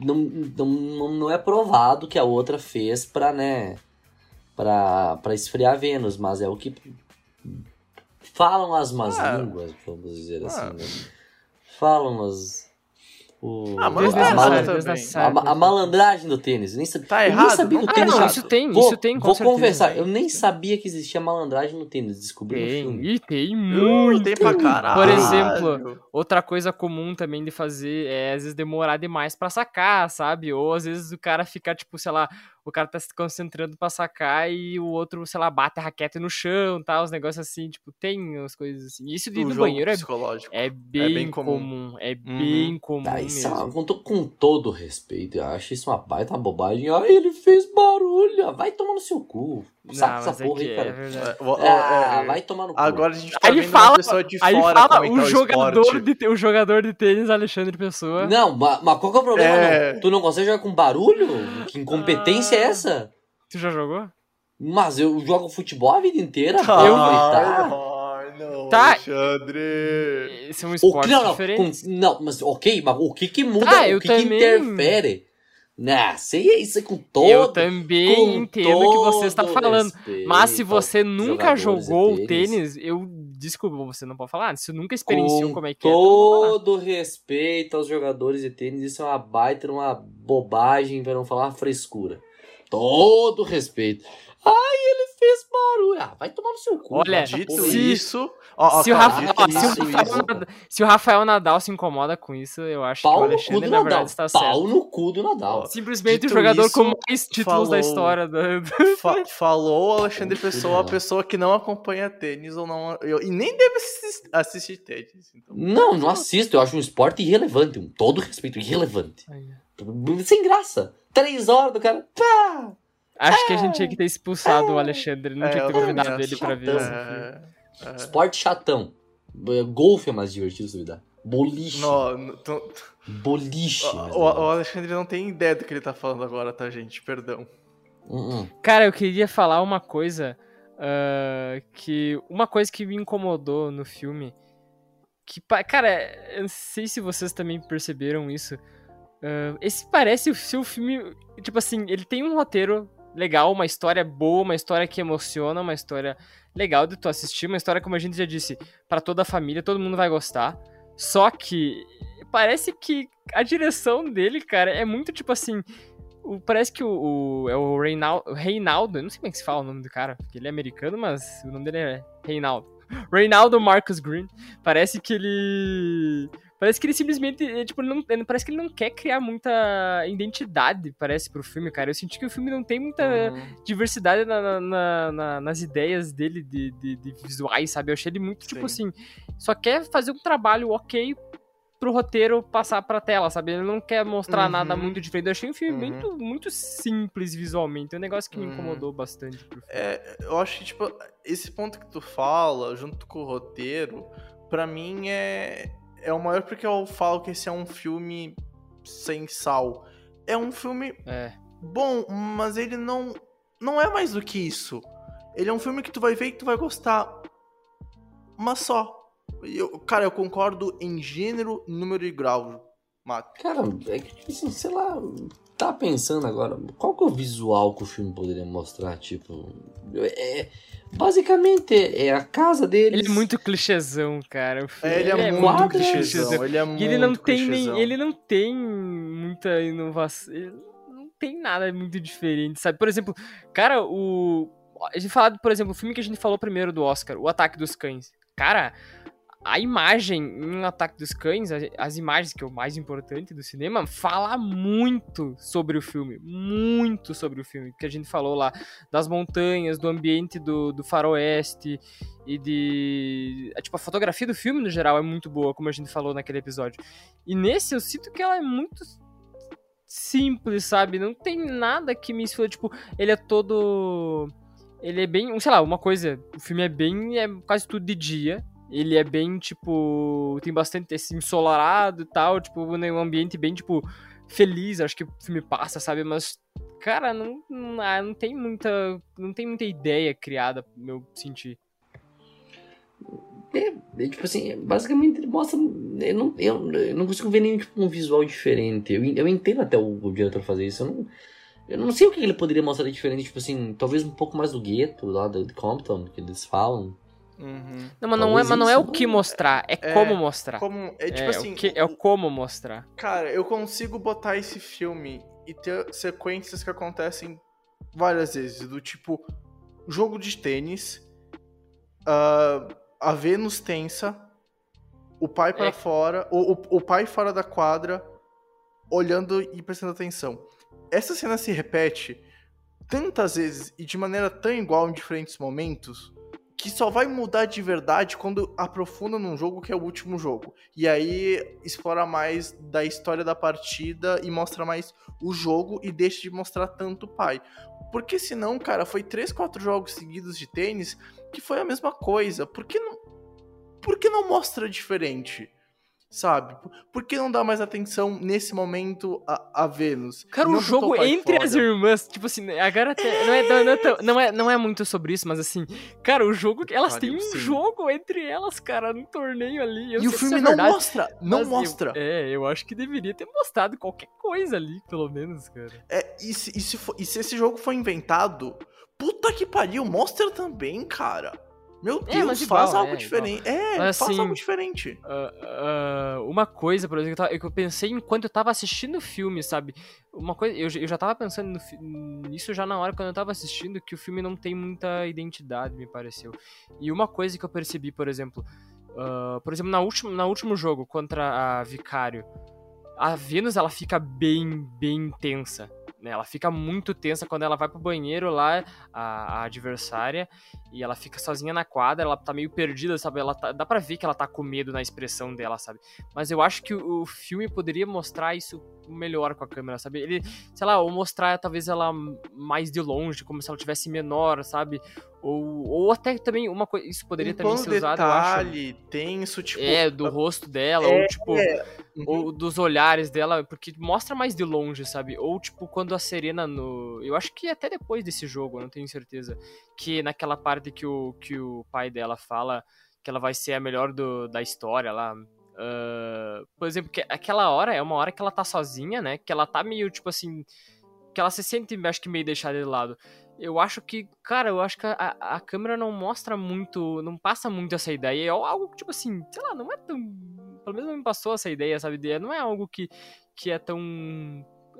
não, não, não, não é provado que a outra fez pra, né? Pra, pra esfriar Vênus, mas é o que falam as más Ah. línguas, vamos dizer Ah. assim. Né? Falam as. O, Ah, mas a, tá a, a malandragem do tênis. Nem sabia, Tá eu nem errado, sabia que não o tá tênis Ah, não, isso tem, vou, isso tem, com Vou certeza. conversar, eu nem sabia que existia malandragem no tênis, descobri no Tem, filme. e tem Uh, muito. tem pra caralho. Por exemplo, outra coisa comum também de fazer é às vezes demorar demais pra sacar, sabe? Ou às vezes o cara ficar, tipo, sei lá, o cara tá se concentrando pra sacar e o outro, sei lá, bate a raquete no chão, tá? Os negócios assim, tipo, tem umas coisas assim. Isso de ir o no banheiro é, psicológico. é bem, bem comum. comum. É Uhum. bem comum Tá, isso é mesmo. uma- com, to- com todo respeito, eu acho isso uma baita bobagem. Ai, ele fez barulho. Ah, Vai tomar no seu cu. Saca essa mas é porra aí, é cara. É, o- o- Ah, é, vai tomar no cu. Agora a gente tá Aí vendo fala- uma pessoa de Aí fora fala o jogador, esporte. de, o jogador de tênis Alexandre Pessoa. Não, ma- mas, qual que é o problema? É. não? Tu não consegue jogar com barulho? Que incompetência é essa? Tu já jogou? Mas eu jogo futebol a vida inteira. Ah, pra Eu- gritar. Ai, não, Tá. Alexandre. Esse é um O esporte que, não, não, diferente. com- não, mas ok, mas o que que muda? Tá, o que que também- interfere? Nah, sei isso é com todo. eu também com entendo o que você está todo falando. respeito Mas se você nunca jogou o tênis, eu. Desculpa, você não pode falar. Se você nunca experienciou Com como é que é. não pode falar. todo respeito aos jogadores de tênis, isso é uma baita, uma bobagem, pra não falar uma frescura. Todo respeito. Ai, ele fez barulho. Ah, vai tomar no seu cu. Olha, Dito se- isso. Ó, Se o, Rafa- ó, se, o isso, Rafael isso. Nadal, se o Rafael Nadal se incomoda com isso, eu acho que o Pau no cu Alexandre, do na Nadal. verdade, está Pau certo. no cu do Nadal. Simplesmente Dito o jogador isso, com mais títulos falou. da história. Do... Fa- falou Alexandre Pessoa, a pessoa que não acompanha tênis ou não. eu- e nem deve assis- assistir tênis. Então. Não, não assisto. Eu acho um esporte irrelevante. Um todo respeito, irrelevante. Sem graça. Três horas do cara. Pá! Acho que a gente tinha que ter expulsado o Alexandre, não É, tinha que ter convidado ele pra ver filme. É, é. Esporte chatão. Golfe é mais divertido, se duvidar. Boliche. Não, não, tu- Boliche. é o, o. Alexandre não tem ideia do que ele tá falando agora, tá, gente? Perdão. Hum, hum. Cara, eu queria falar uma coisa ah, que uma coisa que me incomodou no filme que cara, eu não sei se vocês também perceberam isso. Ah, esse parece o seu filme, tipo assim, ele tem um roteiro legal, uma história boa, uma história que emociona, uma história legal de tu assistir, uma história como a gente já disse, pra toda a família, todo mundo vai gostar. Só que parece que a direção dele, cara, é muito tipo assim, o- parece que o, o- é o Reinaldo, Reinaldo, eu não sei como é que se fala o nome do cara, porque ele é americano, mas o nome dele é Reinaldo. [laughs] Reinaldo Marcus Green. Parece que ele parece que ele simplesmente, é, tipo, não, parece que ele não quer criar muita identidade, parece pro filme, cara. Eu senti que o filme não tem muita Uhum. diversidade na- na- na- na- nas ideias dele de, de- de visuais, sabe? Eu achei ele muito, tipo Sim. assim, só quer fazer um trabalho ok pro roteiro passar pra tela, sabe? Ele não quer mostrar Uhum. nada muito diferente. Eu achei um filme Uhum. muito, muito simples visualmente. É um negócio que me Uhum. incomodou bastante. pro filme. É, eu acho que, tipo, esse ponto que tu fala, junto com o roteiro, pra mim é, é o maior porque eu falo que esse é um filme sem sal. É um filme É. bom, mas ele não, não é mais do que isso. Ele é um filme que tu vai ver e que tu vai gostar, mas só. Eu, cara, eu concordo em gênero, número e grau, Mato. Cara, é que, tipo assim, sei lá, tá pensando agora, qual que é o visual que o filme poderia mostrar? Tipo, é, basicamente é a casa deles. Ele é muito clichêzão, cara. O filme- É, ele é, muito quadro, clichêzão. Ele é E muito ele não tem nem. clichêzão. Ele não tem muita inovação. Ele não tem nada muito diferente, sabe? Por exemplo, cara, o. A gente fala, por exemplo, o filme que a gente falou primeiro do Oscar, O Ataque dos Cães. Cara, a imagem em Ataque dos Cães, as, imagens que é o mais importante do cinema, fala muito sobre o filme. Muito sobre o filme. Que a gente falou lá das montanhas, do ambiente do, do faroeste e de. é, Tipo, a fotografia do filme, no geral, é muito boa, como a gente falou naquele episódio. E nesse eu sinto que ela é muito simples, sabe? Não tem nada que me esfila, tipo, ele é todo. Ele é bem. Sei lá, uma coisa. O filme é bem. É quase tudo de dia. Ele é bem, tipo. Tem bastante assim, ensolarado e tal. Tipo, um ambiente bem, tipo, feliz. Acho que o filme passa, sabe? Mas. Cara, não, não, ah, não tem muita. Não tem muita ideia criada, meu sentir. É, é, tipo assim, basicamente ele mostra. Eu não, eu, eu não consigo ver nenhum tipo, um visual diferente. Eu, eu entendo até o, o diretor fazer isso. Eu não, eu não sei o que ele poderia mostrar de diferente. Tipo assim, talvez um pouco mais do gueto lá de Compton, que eles falam. Uhum. Não, mas não, é, mas não é o que mostrar, é, É, como mostrar. Como, é tipo é, assim, o que, é o como mostrar. Cara, eu consigo botar esse filme e ter sequências que acontecem várias vezes, do tipo jogo de tênis, ah, a Vênus tensa, o pai para É. fora, o, o, o pai fora da quadra, olhando e prestando atenção. Essa cena se repete tantas vezes e de maneira tão igual em diferentes momentos que só vai mudar de verdade quando aprofunda num jogo que é o último jogo. E aí explora mais da história da partida e mostra mais o jogo e deixa de mostrar tanto o pai. Porque senão, cara, foi 3, 4 jogos seguidos de tênis que foi a mesma coisa. Por que não, por que não mostra diferente? Sabe? Por que não dá mais atenção nesse momento a, a Vênus? Cara, Não o jogo entre fora. as irmãs, tipo assim, agora até, não, é, não, não, é não, é, não é muito sobre isso, mas assim, cara, o jogo, elas têm um sim. jogo entre elas, cara, num torneio ali. E o filme é não verdade, mostra, não mas eu- mostra. é, eu acho que deveria ter mostrado qualquer coisa ali, pelo menos, cara. É, e, se, e se for- e se esse jogo foi inventado, puta que pariu, mostra também, cara. Meu É, Deus, mas faz igual, algo é, diferente. É, Mas, faz assim, algo diferente. Ah, ah, uma coisa, por exemplo, que eu pensei enquanto eu tava assistindo o filme, sabe? Uma coisa, eu, já- eu já tava pensando nisso já na hora quando eu tava assistindo, que o filme não tem muita identidade, me pareceu. E uma coisa que eu percebi, por exemplo, ah, por exemplo, na última, na último jogo contra a Vicário, a Venus ela fica bem, bem tensa. Né? Ela fica muito tensa quando ela vai pro banheiro lá, a, a adversária, e ela fica sozinha na quadra, ela tá meio perdida, sabe? Ela tá- dá pra ver que ela tá com medo na expressão dela, sabe? Mas eu acho que o, o filme poderia mostrar isso melhor com a câmera, sabe? Ele, sei lá, ou mostrar talvez ela mais de longe, como se ela tivesse menor, sabe? Ou, ou até também uma coisa, isso poderia um também ser usado, eu acho. detalhe, tenso, tipo... É, do rosto dela, É, ou tipo, Uhum. ou dos olhares dela, porque mostra mais de longe, sabe? Ou tipo, quando a Serena no. Eu acho que até depois desse jogo, eu não tenho certeza. Que naquela parte que o, que o pai dela fala que ela vai ser a melhor do, da história lá. ah, por exemplo, que aquela hora é uma hora que ela tá sozinha, né? Que ela tá meio, tipo assim. Que ela se sente, acho que meio deixada de lado. Eu acho que, cara, eu acho que a, a câmera não mostra muito, não passa muito essa ideia. É algo que, tipo assim, sei lá, não é tão. Pelo menos não me passou essa ideia, sabe? Não é algo que, que é tão.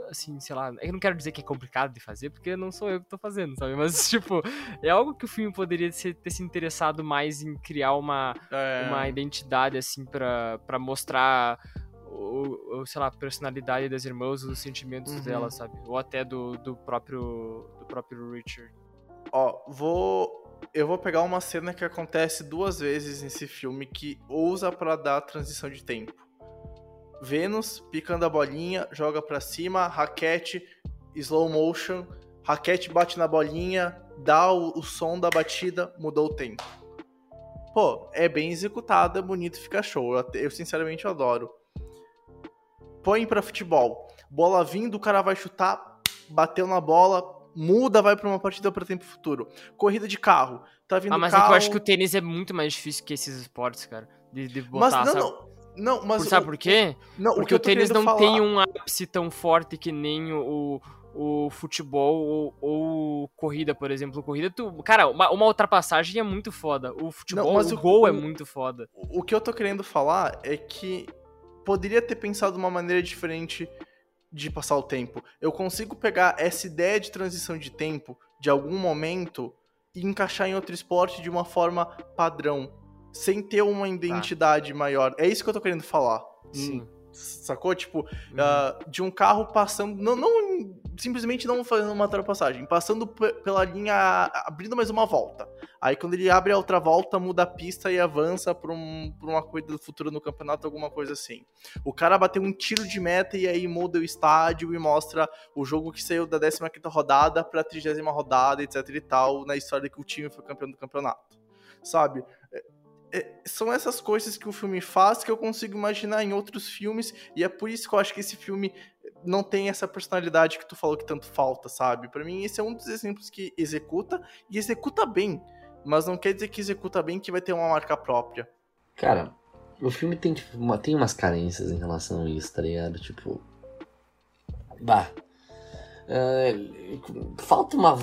Assim, sei lá. Eu não quero dizer que é complicado de fazer, porque não sou eu que tô fazendo, sabe? Mas, [laughs] tipo, é algo que o filme poderia ter se interessado mais em criar uma, É, uma identidade, assim, pra mostrar. O, o, sei lá, a personalidade das irmãs, os sentimentos Uhum. dela, sabe? Ou até do, do próprio do próprio Richard. Ó, vou... Eu vou pegar uma cena que acontece duas vezes nesse filme que ousa pra dar transição de tempo. Vênus, picando a bolinha, joga pra cima, raquete, slow motion, raquete bate na bolinha, dá o, o som da batida, mudou o tempo. Pô, é bem executado, é bonito, fica show. Eu, eu sinceramente adoro. Põe pra futebol. Bola vindo, o cara vai chutar, bateu na bola, muda, vai pra uma partida pra tempo futuro. Corrida de carro. Tá vindo Ah, mas é carro. que eu acho que o tênis é muito mais difícil que esses esportes, cara. De, de botar, Mas não, sabe? não. Não, mas Por- sabe o- por quê? Não, Porque o tô tênis não falar- tem um ápice tão forte que nem o, o futebol ou, ou corrida, por exemplo. Corrida, tu. Cara, uma, uma ultrapassagem é muito foda. O futebol, mas o o- gol é o- muito foda. O que eu tô querendo falar é que poderia ter pensado uma maneira diferente de passar o tempo. Eu consigo pegar essa ideia de transição de tempo de algum momento e encaixar em outro esporte de uma forma padrão, sem ter uma identidade maior. É isso que eu tô querendo falar. Sim. Sacou? Tipo, Uhum. ah, de um carro passando. Não, não simplesmente não fazendo uma ultrapassagem, passando pe- pela linha, abrindo mais uma volta. Aí quando ele abre a outra volta, muda a pista e avança pra, um, uma corrida do futuro no campeonato, alguma coisa assim. O cara bateu um tiro de meta e aí muda o estádio e mostra o jogo que saiu da 15 rodada pra 30 rodada, etc e tal, na história que o time foi campeão do campeonato. Sabe? É- é- são essas coisas que o filme faz que eu consigo imaginar em outros filmes, e é por isso que eu acho que esse filme não tem essa personalidade que tu falou que tanto falta, sabe? Pra mim, esse é um dos exemplos que executa e executa bem, mas não quer dizer que executa bem que vai ter uma marca própria. Cara, o filme tem, tipo, tem umas carências em relação a isso, tá ligado? Tipo. Bah. É, falta uma.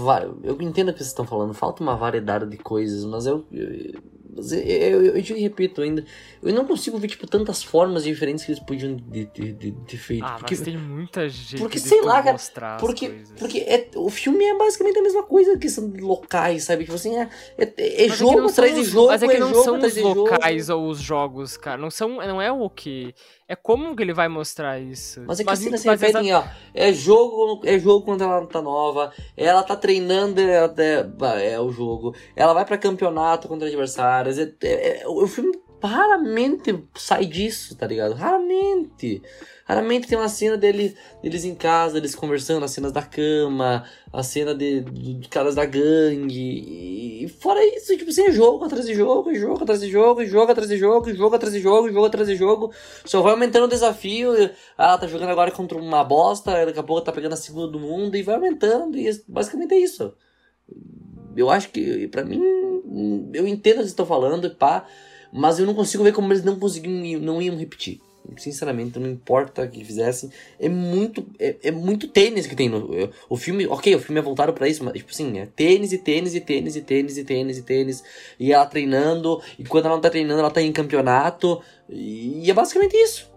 Eu entendo o que vocês estão falando, falta uma variedade de coisas, mas eu. eu eu, eu, eu te repito ainda, eu não consigo ver, tipo, tantas formas diferentes que eles podiam ter de, de, de feito. Ah, porque, mas tem muita gente porque, de sei lá, cara, porque, porque é, o filme é basicamente a mesma coisa, questão de locais, sabe? Tipo assim, é, é, é jogo que são atrás de jogo, Mas é que não jogo são os de jogo. locais ou os jogos, cara. Não, são, não é o que. É como que ele vai mostrar isso. Mas é que as cenas se repetem, ó. É jogo, é jogo quando ela tá nova. Ela tá treinando, ela é, é o jogo. Ela vai pra campeonato contra adversários. É, é- é- o filme raramente sai disso, tá ligado? Raramente. Raramente tem uma cena dele, deles em casa, eles conversando, as cenas da cama, a cena de, dos caras da gangue. E fora isso, tipo assim, é jogo atrás de jogo, jogo atrás de jogo, jogo atrás de jogo, jogo atrás de jogo, jogo atrás de jogo. Só vai aumentando o desafio. Ah, tá jogando agora contra uma bosta, daqui a pouco tá pegando a segunda do mundo e vai aumentando. E basicamente é isso. Eu acho que, pra mim, eu entendo o que vocês estão falando, pá, mas eu não consigo ver como eles não conseguiam, não iam repetir. Sinceramente, não importa o que fizessem. É muito, é, é muito tênis que tem no. é, O filme, ok, o filme é voltado pra isso, mas, tipo assim, é tênis e tênis e tênis e tênis e tênis e tênis. E ela treinando, e quando ela não tá treinando, ela tá em campeonato. E é basicamente isso.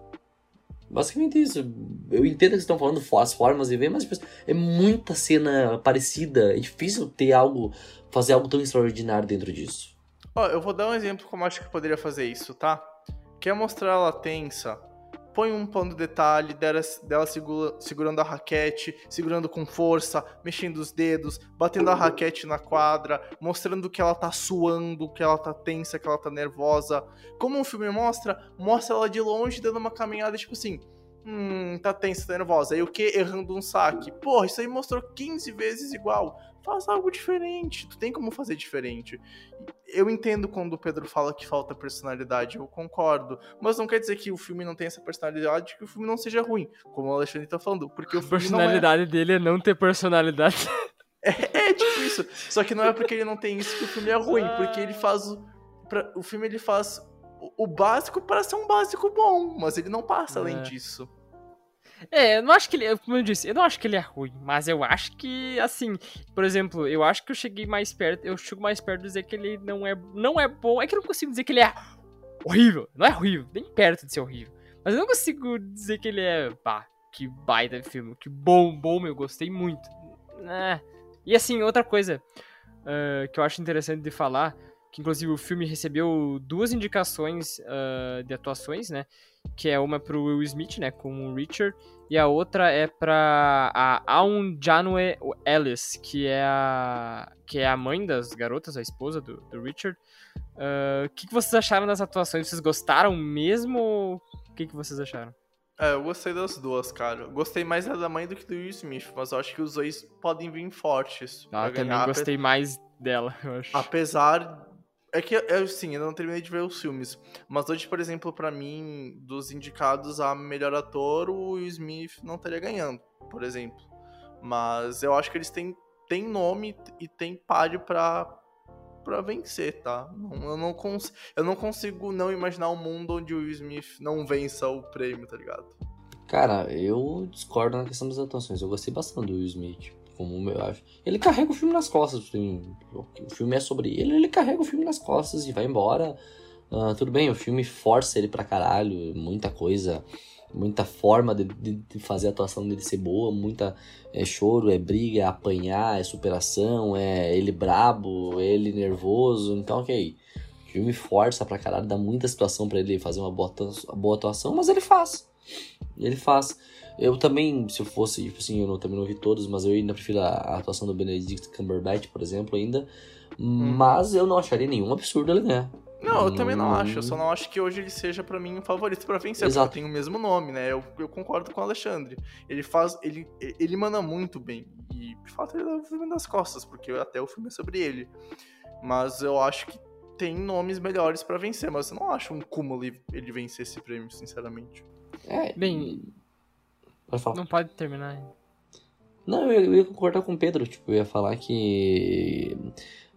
Basicamente isso. Eu entendo que vocês estão falando as formas de ver, mas tipo, é muita cena parecida. É difícil ter algo, fazer algo tão extraordinário dentro disso. Ó, eu vou dar um exemplo como acho que poderia fazer isso, tá? Quer mostrar ela tensa? Põe um plano de detalhe dela, dela segura- segurando a raquete, segurando com força, mexendo os dedos, batendo a raquete na quadra, mostrando que ela tá suando, que ela tá tensa, que ela tá nervosa. Como o filme mostra, mostra ela de longe dando uma caminhada, tipo assim. Hum, tá tensa, tá nervosa. Aí o que? Errando um saque. Porra, isso aí mostrou 15 vezes igual. Faz algo diferente. Tu tem como fazer diferente. Eu entendo quando o Pedro fala que falta personalidade, eu concordo. Mas não quer dizer que o filme não tem essa personalidade, que o filme não seja ruim, como o Alexandre tá falando. Porque o A filme personalidade dele é não ter personalidade. é... é tipo isso. Só que não é porque ele não tem isso que o filme é ruim, porque ele faz o. pra- O filme ele faz o- o básico para ser um básico bom, mas ele não passa além É. disso. É, eu não acho que ele. Como eu disse, eu não acho que ele é ruim, mas eu acho que, assim, por exemplo, eu acho que eu cheguei mais perto. Eu chego mais perto de dizer que ele não é, não é bom. É que eu não consigo dizer que ele é horrível. Não é horrível, nem perto de ser horrível. Mas eu não consigo dizer que ele é. Pá, que baita filme. Que bom, bom, eu gostei muito. É. E assim, outra coisa ah, que eu acho interessante de falar, que inclusive o filme recebeu duas indicações ah, de atuações, né? Que é uma pro Will Smith, né? Com o Richard. E a outra é pra a Aun Janue Ellis, que é a, que é a mãe das garotas, a esposa do, do Richard. Ah, O que, que vocês acharam das atuações? Vocês gostaram mesmo? ou O que, que vocês acharam? É, eu gostei das duas, cara. Gostei mais da mãe do que do Will Smith, mas eu acho que os dois podem vir fortes. Ah, também ganhar, gostei mais dela, eu acho. Apesar. É que, eu, sim, eu não terminei de ver os filmes. Mas hoje, por exemplo, pra mim, dos indicados a melhor ator, o Will Smith não estaria ganhando, por exemplo. Mas eu acho que eles têm, têm nome e têm páreo pra, pra vencer, tá? Eu, não cons eu não consigo não imaginar um mundo onde o Will Smith não vença o prêmio, tá ligado? Cara, eu discordo na questão das atuações. Eu gostei bastante do Will Smith. Ele carrega o filme nas costas. O filme é sobre ele, ele carrega o filme nas costas e vai embora. Ah, tudo bem, o filme força ele pra caralho. Muita coisa. Muita forma de, de- fazer a atuação dele ser boa. Muita. É choro, é briga, é apanhar, é superação, é ele brabo, é ele nervoso. Então, ok. O filme força pra caralho, dá muita situação pra ele fazer uma boa, boa atuação, mas ele faz. Ele faz. Eu também, se eu fosse, tipo assim, eu não- também não vi todos, mas eu ainda prefiro a, a atuação do Benedict Cumberbatch, por exemplo, ainda. Mas eu não acharia nenhum absurdo ele ganhar. Não, eu também não Hum. acho. Eu só não acho que hoje ele seja, pra mim, um favorito pra vencer. Exato. Porque tem o mesmo nome, né? Eu, eu concordo com o Alexandre. Ele faz. Ele, ele manda muito bem. E, de fato, ele leva o filme das costas, porque até o filme é sobre ele. Mas eu acho que tem nomes melhores pra vencer. Mas eu não acho um cúmulo ele- ele vencer esse prêmio, sinceramente. É, Bem, pode falar. não pode terminar. Não, eu, ia concordar com o Pedro. Tipo, eu ia falar que.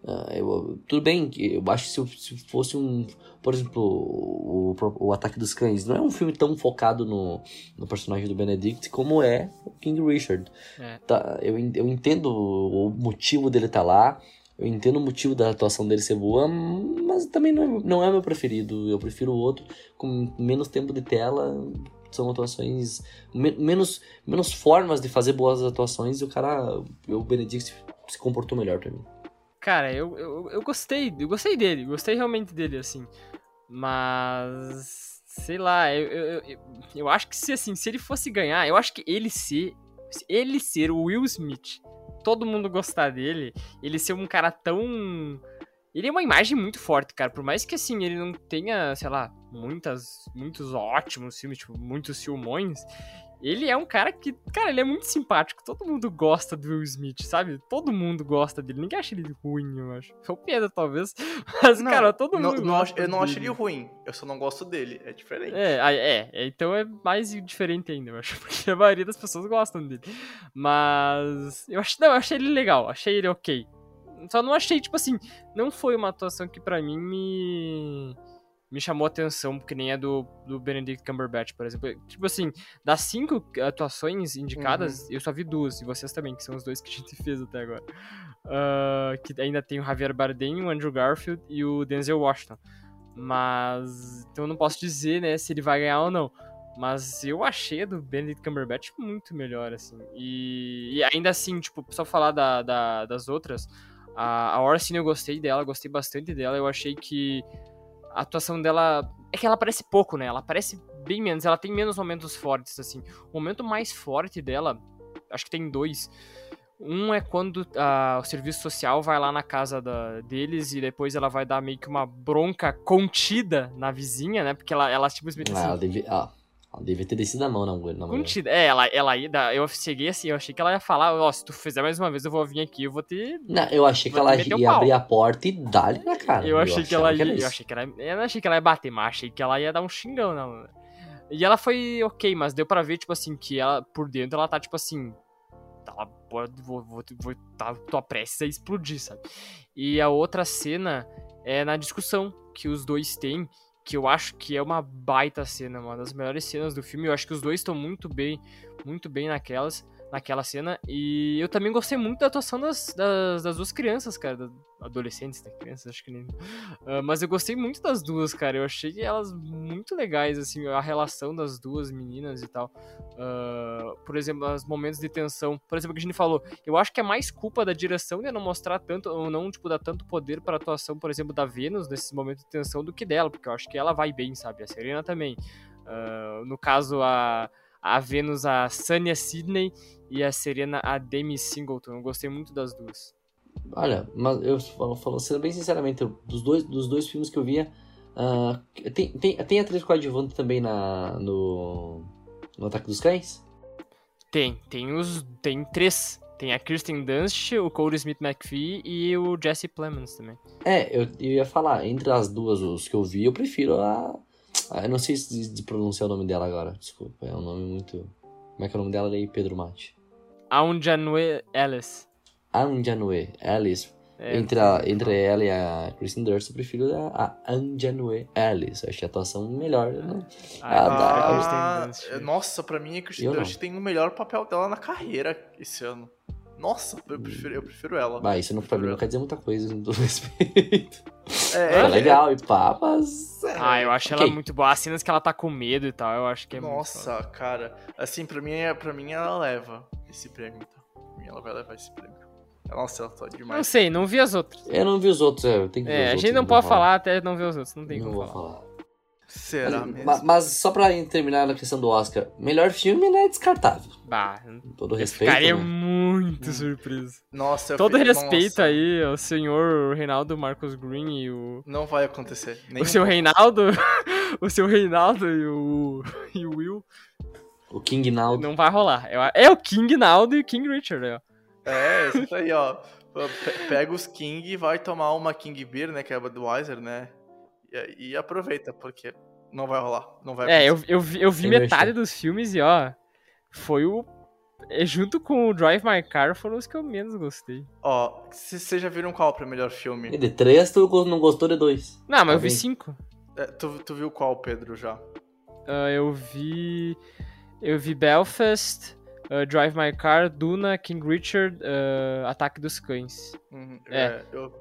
ah, eu- tudo bem, eu acho que se, se fosse um. Por exemplo, o, o Ataque dos Cães, não é um filme tão focado no, no personagem do Benedict como é o King Richard. É. Tá, eu, eu entendo o motivo dele estar lá, eu entendo o motivo da atuação dele ser boa, mas também não é, não é meu preferido. Eu prefiro o outro com menos tempo de tela. São atuações. me- menos, menos formas de fazer boas atuações e o cara. O Benedict se comportou melhor pra mim. Cara, eu, eu, eu gostei, eu gostei dele, gostei realmente dele, assim. Mas. Sei lá, eu, eu, eu, eu acho que se assim, se ele fosse ganhar, eu acho que ele ser. Ele ser o Will Smith, todo mundo gostar dele, ele ser um cara tão. Ele é uma imagem muito forte, cara. Por mais que assim, ele não tenha, sei lá, muitas, muitos ótimos filmes, tipo, muitos filmões. Ele é um cara que, cara, ele é muito simpático. Todo mundo gosta do Will Smith, sabe? Todo mundo gosta dele. Ninguém acha ele ruim, eu acho. É o Pedro, talvez. [laughs] Mas, Não, cara, todo mundo não acho- gosta Eu não acho dele. ele ruim. Eu só não gosto dele. É diferente. É, é, é, então é mais diferente ainda, eu acho, [laughs] porque a maioria das pessoas gostam dele. Mas eu acho, não, eu achei ele legal, achei ele ok. Só não achei, tipo assim, não foi uma atuação que pra mim me me chamou atenção, porque nem a do, do Benedict Cumberbatch, por exemplo. Tipo assim, das cinco atuações indicadas, eu só vi duas, e vocês também, que são os dois que a gente [laughs] fez até agora. Ah, que ainda tem o Javier Bardem, o Andrew Garfield e o Denzel Washington. Mas. Então eu não posso dizer, né, se ele vai ganhar ou não. Mas eu achei a do Benedict Cumberbatch muito melhor, assim. E, e ainda assim, tipo, só falar da, da- das outras. A, a Orson eu gostei dela, gostei bastante dela. Eu achei que a atuação dela. É que ela aparece pouco, né? Ela aparece bem menos. Ela tem menos momentos fortes, assim. O momento mais forte dela, acho que tem dois. Um é quando ah, o serviço social vai lá na casa da- deles e depois ela vai dar meio que uma bronca contida na vizinha, né? Porque ela, ela simplesmente Ah, assim, ela, devia, ah, ela devia ter descido a mão na, na. É, ela, ela ia dar. Eu cheguei assim, eu achei que ela ia falar, ó, se tu fizer mais uma vez, eu vou vir aqui, eu vou ter. Não, eu achei que ela ia abrir a porta e dar-lhe na cara. eu achei que ela ia. era eu achei que ela. Eu não achei que ela ia bater, mas achei que ela ia dar um xingão nela. E ela foi ok, mas deu pra ver, tipo assim, que ela, por dentro, ela tá, tipo assim. Ela pode. Vou, vou, vou, tá, tô prestes a explodir, sabe? E a outra cena é na discussão que os dois têm, que eu acho que é uma baita cena, uma das melhores cenas do filme. Eu acho que os dois estão muito bem, muito bem naquelas, naquela cena. E eu também gostei muito da atuação das, das, das duas crianças, cara, adolescentes, né? Crianças, acho que nem. Ah, mas eu gostei muito das duas, cara. Eu achei elas muito legais, assim, a relação das duas meninas e tal. Ah, por exemplo, os momentos de tensão. Por exemplo, o que a gente falou, eu acho que é mais culpa da direção de não mostrar tanto, ou não, tipo, dar tanto poder para a atuação, por exemplo, da Venus nesses momentos de tensão do que dela, porque eu acho que ela vai bem, sabe? A Serena também. Ah, no caso, a, a Venus, a Sanya Sidney e a Serena, a Demi Singleton. Eu gostei muito das duas. Olha, mas eu falo, sendo bem sinceramente, eu- dos dois, dos dois filmes que eu via, ah, tem, tem, tem atriz coadjuvante também na, no, No Ataque dos Cães? Tem, tem os. Tem três. Tem a Kirsten Dunst, o Cody Smith McPhee e o Jesse Plemons também. É, eu, eu ia falar, entre as duas, os que eu vi, eu prefiro a. a- eu não sei se de, pronunciar o nome dela agora, desculpa, é um nome muito. Como é que é o nome dela aí, Pedro Mate? Aunjanue Ellis. Anjanue Alice. É, entre, a, entre ela e a Kristen Durst, eu prefiro a, a Anjanue Alice. Eu achei a atuação melhor, né? Ah, da- a Kirsten Ah, Dunst. nossa, pra mim a não. Dunst tem o melhor papel dela na carreira esse ano. Nossa, eu prefiro, eu prefiro ela. Mas isso não, pra mim não quer dizer muita coisa, todo respeito. É, É, legal e pá, mas. é, Ah, eu acho ok. ela muito boa. As cenas que ela tá com medo e tal, eu acho que é muito Nossa, cara. Assim, pra mim, é- pra mim ela leva esse prêmio, tá? Pra mim ela vai levar esse prêmio. Nossa, ela tá Não demais. sei, não vi as outras. Eu não vi os outros, é, eu tenho que ver É, os a outros, gente não pode falar até não ver os outros, não tem Não como vou falar. falar. Será Mas, mesmo? ma- mas só pra terminar na questão do Oscar, melhor filme não é descartável. Bah, Com todo eu respeito. ficaria né? muito surpreso. Nossa, eu Todo fiquei- respeito nossa, aí ao senhor Reinaldo Marcos Green e o. Não vai acontecer. Nem O seu Reinaldo. [laughs] o seu Reinaldo e o. e o Will. O King Naldo. Não vai rolar. Eu- É o King Naldo e o King Richard, ó. É, [laughs] isso aí, ó. Pe- Pega os King e vai tomar uma King Beer, né? Que é a Budweiser, né? E, e aproveita, porque não vai rolar. Não vai É, eu, eu, vi, eu vi metade dos filmes e, ó. Foi o. é, Junto com o Drive My Car foram os que eu menos gostei. Ó, vocês já viram qual pra melhor filme? E de três, tu não gostou de dois. Não, mas eu Tá vi bem. cinco. É, tu, tu viu qual, Pedro, já? Ah, eu vi. Eu vi Belfast, ah, Drive My Car, Duna, King Richard, ah, Ataque dos Cães. Uhum, É. eu...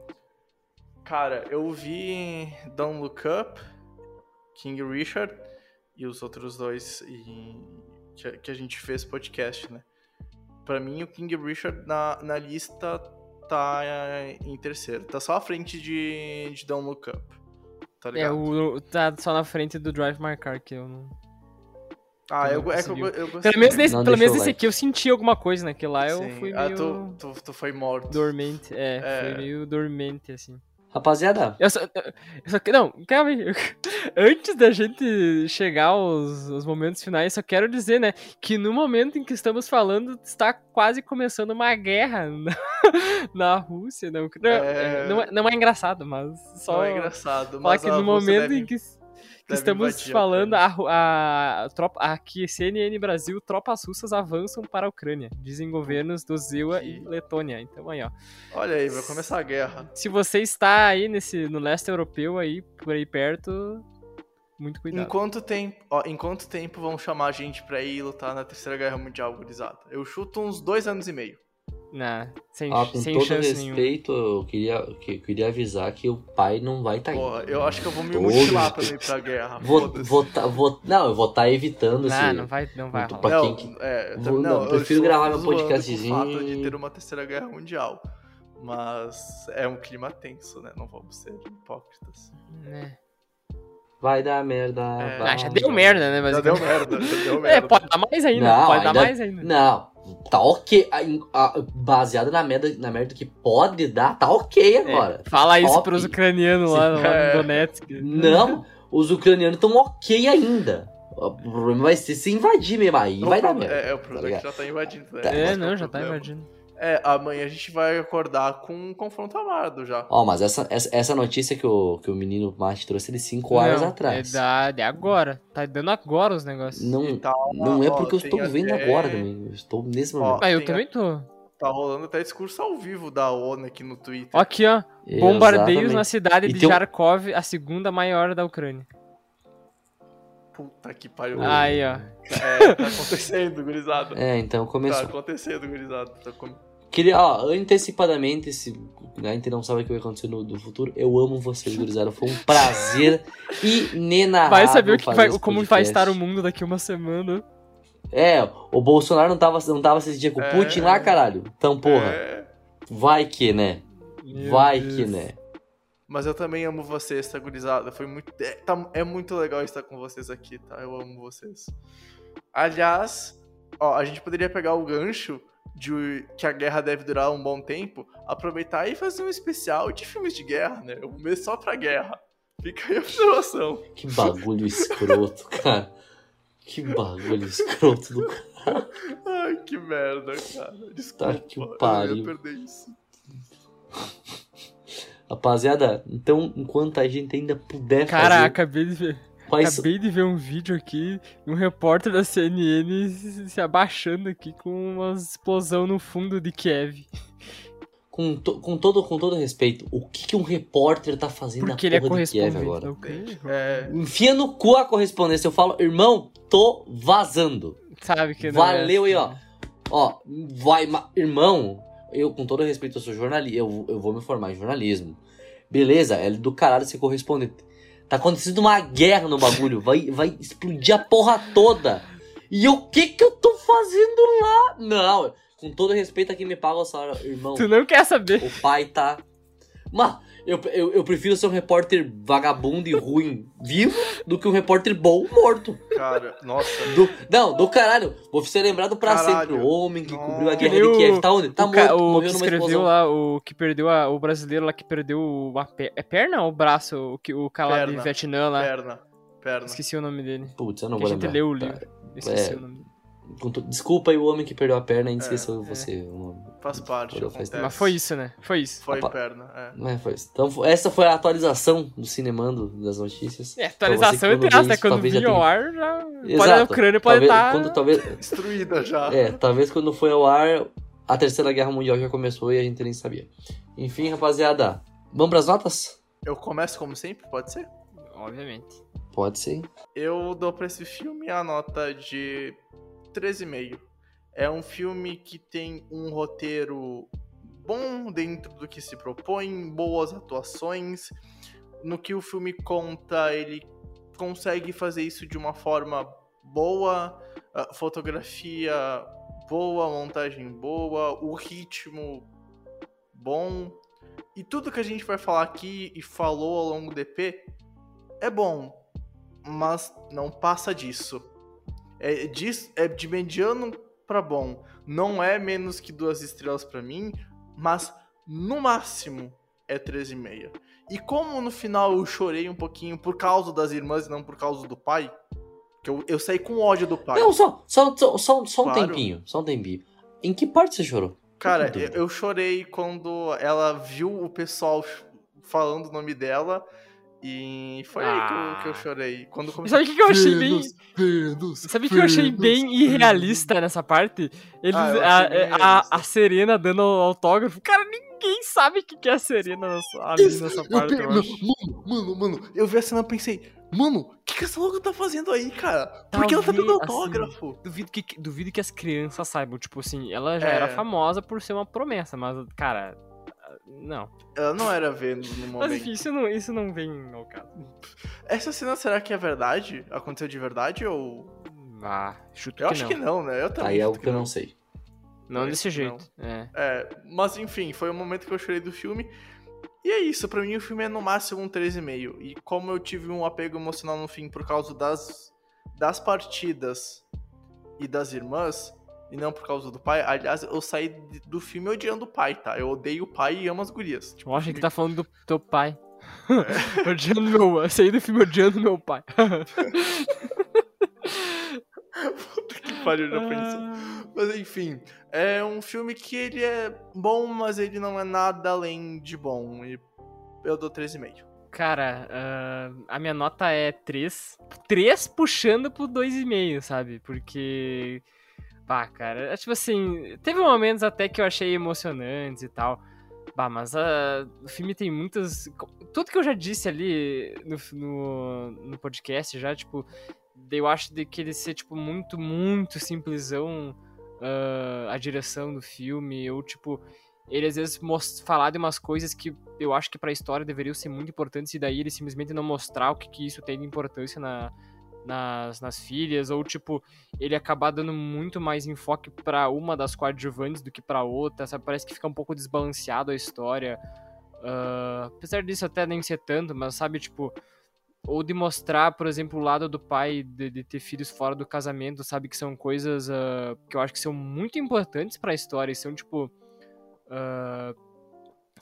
Cara, eu vi Don't Look Up, King Richard e os outros dois em- que, a- que a gente fez podcast, né? Pra mim, o King Richard na, na lista tá é, em terceiro. Tá só à frente de, de Don't Look Up. Tá É, ligado? o, tá só na frente do Drive My Car, que eu não. Ah, eu, não é que eu, eu gostei. Pelo menos nesse, Não pelo menos nesse like. aqui eu senti alguma coisa, né? Que lá eu Sim. fui Ah, meio tu, tu, tu foi morto. dormente. É, É. foi meio dormente, assim. Rapaziada, Eu só, eu só que- não, calma aí. [laughs] Antes da gente chegar aos, aos momentos finais, só quero dizer, né, que no momento em que estamos falando, está quase começando uma guerra [laughs] na, na Rússia. Não, não, É. não, é, não é engraçado, mas só Não é engraçado. falar Mas que a no momento deve- em que, que estamos invadir a falando, a, a, tropa, aqui, CNN Brasil, tropas russas avançam para a Ucrânia, dizem governos do Zewa e Letônia. Então aí, ó. Olha aí, vai começar a guerra. Se você está aí nesse, no leste europeu, aí, por aí perto, muito cuidado. Em quanto tempo, ó, em quanto tempo vão chamar a gente pra ir lutar na Terceira Guerra Mundial, gurizada? Eu chuto uns dois anos e meio. Não, sem, ó, com sem todo respeito, eu queria, eu queria avisar que o pai não vai estar tá indo. eu acho que eu vou me Todo mutilar pra respeito. não ir pra guerra. Vou, vou, tá- vou, não, eu vou estar evitando Não, esse... não vai, não vai rolar. pra quem que- é, Vou- não, não, eu prefiro gravar meu podcastzinho o fato de ter uma Terceira Guerra Mundial. Mas é um clima tenso, né? Não vamos ser hipócritas. É. Vai dar merda. É. vai Ah, já deu merda, né? Já deu merda, já deu [laughs] É, merda. pode dar mais ainda. Não, pode dar ainda- mais ainda. Não, tá ok. A- a- Baseado na merda, na merda que pode dar, tá ok É, agora. fala isso Top. pros ucranianos lá, lá É. no Donetsk. Não, os ucranianos estão ok ainda. O problema vai ser se invadir mesmo. Aí O vai dar problema- merda. É, é, o problema é que já tá invadindo, né? Tá. É, não, já tá invadindo. É, amanhã a gente vai acordar com um confronto armado já. Ó, mas essa, essa, essa notícia que o, que o menino Mate trouxe é de 5 horas Não, atrás. É, da, de agora. Tá dando agora os negócios. Não, tá, não é ó, porque eu estou vendo até- agora também. Eu estou nesse Ó, momento. Ah, eu também tô. Tá rolando até discurso ao vivo da ONU aqui no Twitter. Ó Aqui, ó. Bombardeios Exatamente. na cidade de tem um- Kharkov, a segunda maior da Ucrânia. Puta que pariu. Aí, ó. É, tá acontecendo, gurizada. É, então Tá começou. acontecendo, gurizada. Tá com- Queria, ó, antecipadamente, se a gente não sabe o que vai acontecer no, no futuro, eu amo vocês, gurizada. Foi um prazer [laughs] inenarrável Vai saber o que vai, como vai podcast. estar o mundo daqui uma semana. É, o Bolsonaro não tava, não tava esse dia com o É. Putin lá, caralho. Então, porra, É, vai que, né? Meu vai Deus. que, né? Mas eu também amo vocês, tá, gurizada? Foi muito... É, tá- é muito legal estar com vocês aqui, tá? Eu amo vocês. Aliás, ó, a gente poderia pegar o gancho de que a guerra deve durar um bom tempo, aproveitar e fazer um especial de filmes de guerra, né? Um mês só pra guerra. Fica aí a observação. Que bagulho escroto, [laughs] cara. Que bagulho escroto do cara. [laughs] Ai, que merda, cara. Desculpa. Tá que Eu ia pariu. perder isso. Rapaziada, então, enquanto a gente ainda puder Cara, fazer... acabei de ver. Quais... Acabei de ver um vídeo aqui, um repórter da CNN se, abaixando aqui com uma explosão no fundo de Kiev. Com, to- com, todo, com todo respeito, o que, que um repórter tá fazendo Porque na ele é porra de Kiev correspondente. agora? ok? É, Enfia no cu a correspondência. Eu falo, irmão, tô vazando. Sabe que não é Valeu assim, aí, ó. né? Ó, vai, irmão, eu com todo respeito, eu sou jornalista, eu, eu vou me formar em jornalismo. Beleza, é do caralho ser correspondente. Tá acontecendo uma guerra no bagulho, vai, vai explodir a porra toda. E o que que eu tô fazendo lá? Não, com todo respeito a quem me paga o salário, irmão. Tu não quer saber. O pai tá. Mas eu, eu, eu prefiro ser um repórter vagabundo e ruim vivo do que um repórter bom morto. cara, nossa. Do, não, do caralho. Vou ser lembrado pra Caralho. sempre. O homem que Nossa. cobriu a Que guerra de Kiev. Tá onde? Tá o, morto. o morreu que escreveu explosão. lá, o que perdeu a, o brasileiro lá que perdeu a per, é perna ou o braço? O, que, o cara lá de. Vietnã lá. Perna. Perna. Esqueci o nome dele. Putz, eu não Que a vou gente lembrar. leu o Tá. livro. Esqueci É. o nome. To- Desculpa aí o homem que perdeu a perna e É, esqueceu você. o nome. Faz parte. Faz. Mas foi isso, né? Foi isso. Foi Opa. perna, é. Não é, foi isso. Então, essa foi a atualização do Cinemando das notícias. É, você atualização entre aspas, né? Quando vir ao ar, já. Pode, Exato. a Ucrânia pode talvez, estar. quando, talvez, Destruída já. É, talvez quando foi ao ar, a Terceira Guerra Mundial já começou e a gente nem sabia. Enfim, rapaziada, vamos pras notas? Eu começo como sempre, pode ser? Obviamente. Pode ser. Eu dou pra esse filme a nota de 13,5. É um filme que tem um roteiro bom dentro do que se propõe, boas atuações. No que o filme conta, ele consegue fazer isso de uma forma boa, fotografia boa, montagem boa, o ritmo bom. E tudo que a gente vai falar aqui e falou ao longo do EP é bom, mas não passa disso. É, disso, é de mediano pra bom. Não é menos que duas estrelas pra mim, mas no máximo é 13,5. E como no final eu chorei um pouquinho por causa das irmãs e não por causa do pai, que eu, eu saí com ódio do pai. Não, só, só, só, só, só um Claro. tempinho, só um tempinho. Em que parte você chorou? Cara, eu, eu chorei quando ela viu o pessoal falando o nome dela. E foi aí que eu, que eu Ah. chorei. Quando começou sabe o que, eu achei bem. Vênus, Sabe o que eu achei bem irrealista nessa parte? Eles, Ah, a, bem a, a Serena dando autógrafo. Cara, ninguém sabe o que é a Serena nessa, Isso, nessa parte, eu. Mano, mano, mano, eu vi a cena e pensei, mano, o que, que essa louca tá fazendo aí, cara? Por que ela tá Talvez, dando assim, autógrafo? Duvido que, duvido que as crianças saibam. Tipo assim, ela já É. era famosa por ser uma promessa, mas, cara. Não. Ela não era Vênus no Mas momento. enfim, isso não, isso não vem ao caso. Essa cena será que é verdade? Aconteceu de verdade ou. Ah, chuto Eu que acho não. que não, né? Eu também. Aí é algo que eu não sei. Não desse jeito. É. É, mas enfim, foi o momento que eu chorei do filme. E é isso, pra mim o filme é no máximo um 3,5. E como eu tive um apego emocional no fim por causa das, das partidas e das irmãs, e não por causa do pai, aliás, eu saí do filme odiando o pai, tá? Eu odeio o pai e amo as gurias. Tipo, Eu acho que tá falando do teu pai. [laughs] odiando meu. Eu saí do filme odiando meu pai. Puta que pariu, já pensou. Mas enfim, é um filme que ele é bom, mas ele não é nada além de bom. E eu dou 3,5. Cara, ah, a minha nota é 3. 3 puxando pro 2,5, sabe? Porque. Bah, cara, é tipo assim. Teve momentos até que eu achei emocionantes e tal. Bah, mas ah, o filme tem muitas. Tudo que eu já disse ali no, no, no podcast já, tipo. Eu acho de que ele ser, tipo, muito, muito simplesão ah, a direção do filme. Ou, tipo, ele às vezes falar de umas coisas que eu acho que pra história deveriam ser muito importantes e daí ele simplesmente não mostrar o que, que isso tem de importância na, nas, nas filhas, ou tipo, ele acabar dando muito mais enfoque pra uma das coadjuvantes do que pra outra, sabe? Parece que fica um pouco desbalanceado a história. Ah, apesar disso até nem ser tanto, mas sabe, tipo. Ou de mostrar, por exemplo, o lado do pai de, de ter filhos fora do casamento, sabe? Que são coisas ah, que eu acho que são muito importantes pra história e são, tipo. ah,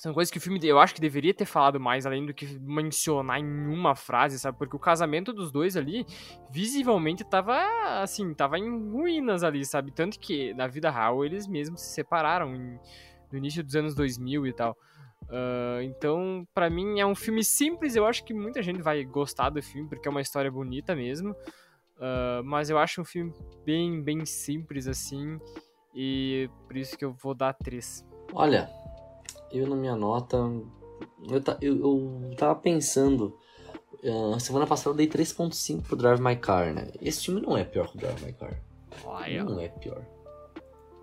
São coisas que o filme, eu acho que deveria ter falado mais, além do que mencionar em uma frase, sabe? Porque o casamento dos dois ali, visivelmente, tava, assim, tava em ruínas ali, sabe? Tanto que, na vida real, eles mesmos se separaram em- no início dos anos 2000 e tal. Ah, então, pra mim, é um filme simples, eu acho que muita gente vai gostar do filme, porque é uma história bonita mesmo. Ah, mas eu acho um filme bem, bem simples, assim, e por isso que eu vou dar 3. Olha, eu na minha nota. Eu, ta- eu, eu tava pensando. ah, semana passada eu dei 3.5 pro Drive My Car, né? Esse filme não é pior que o Drive My Car. Olha, Não é pior.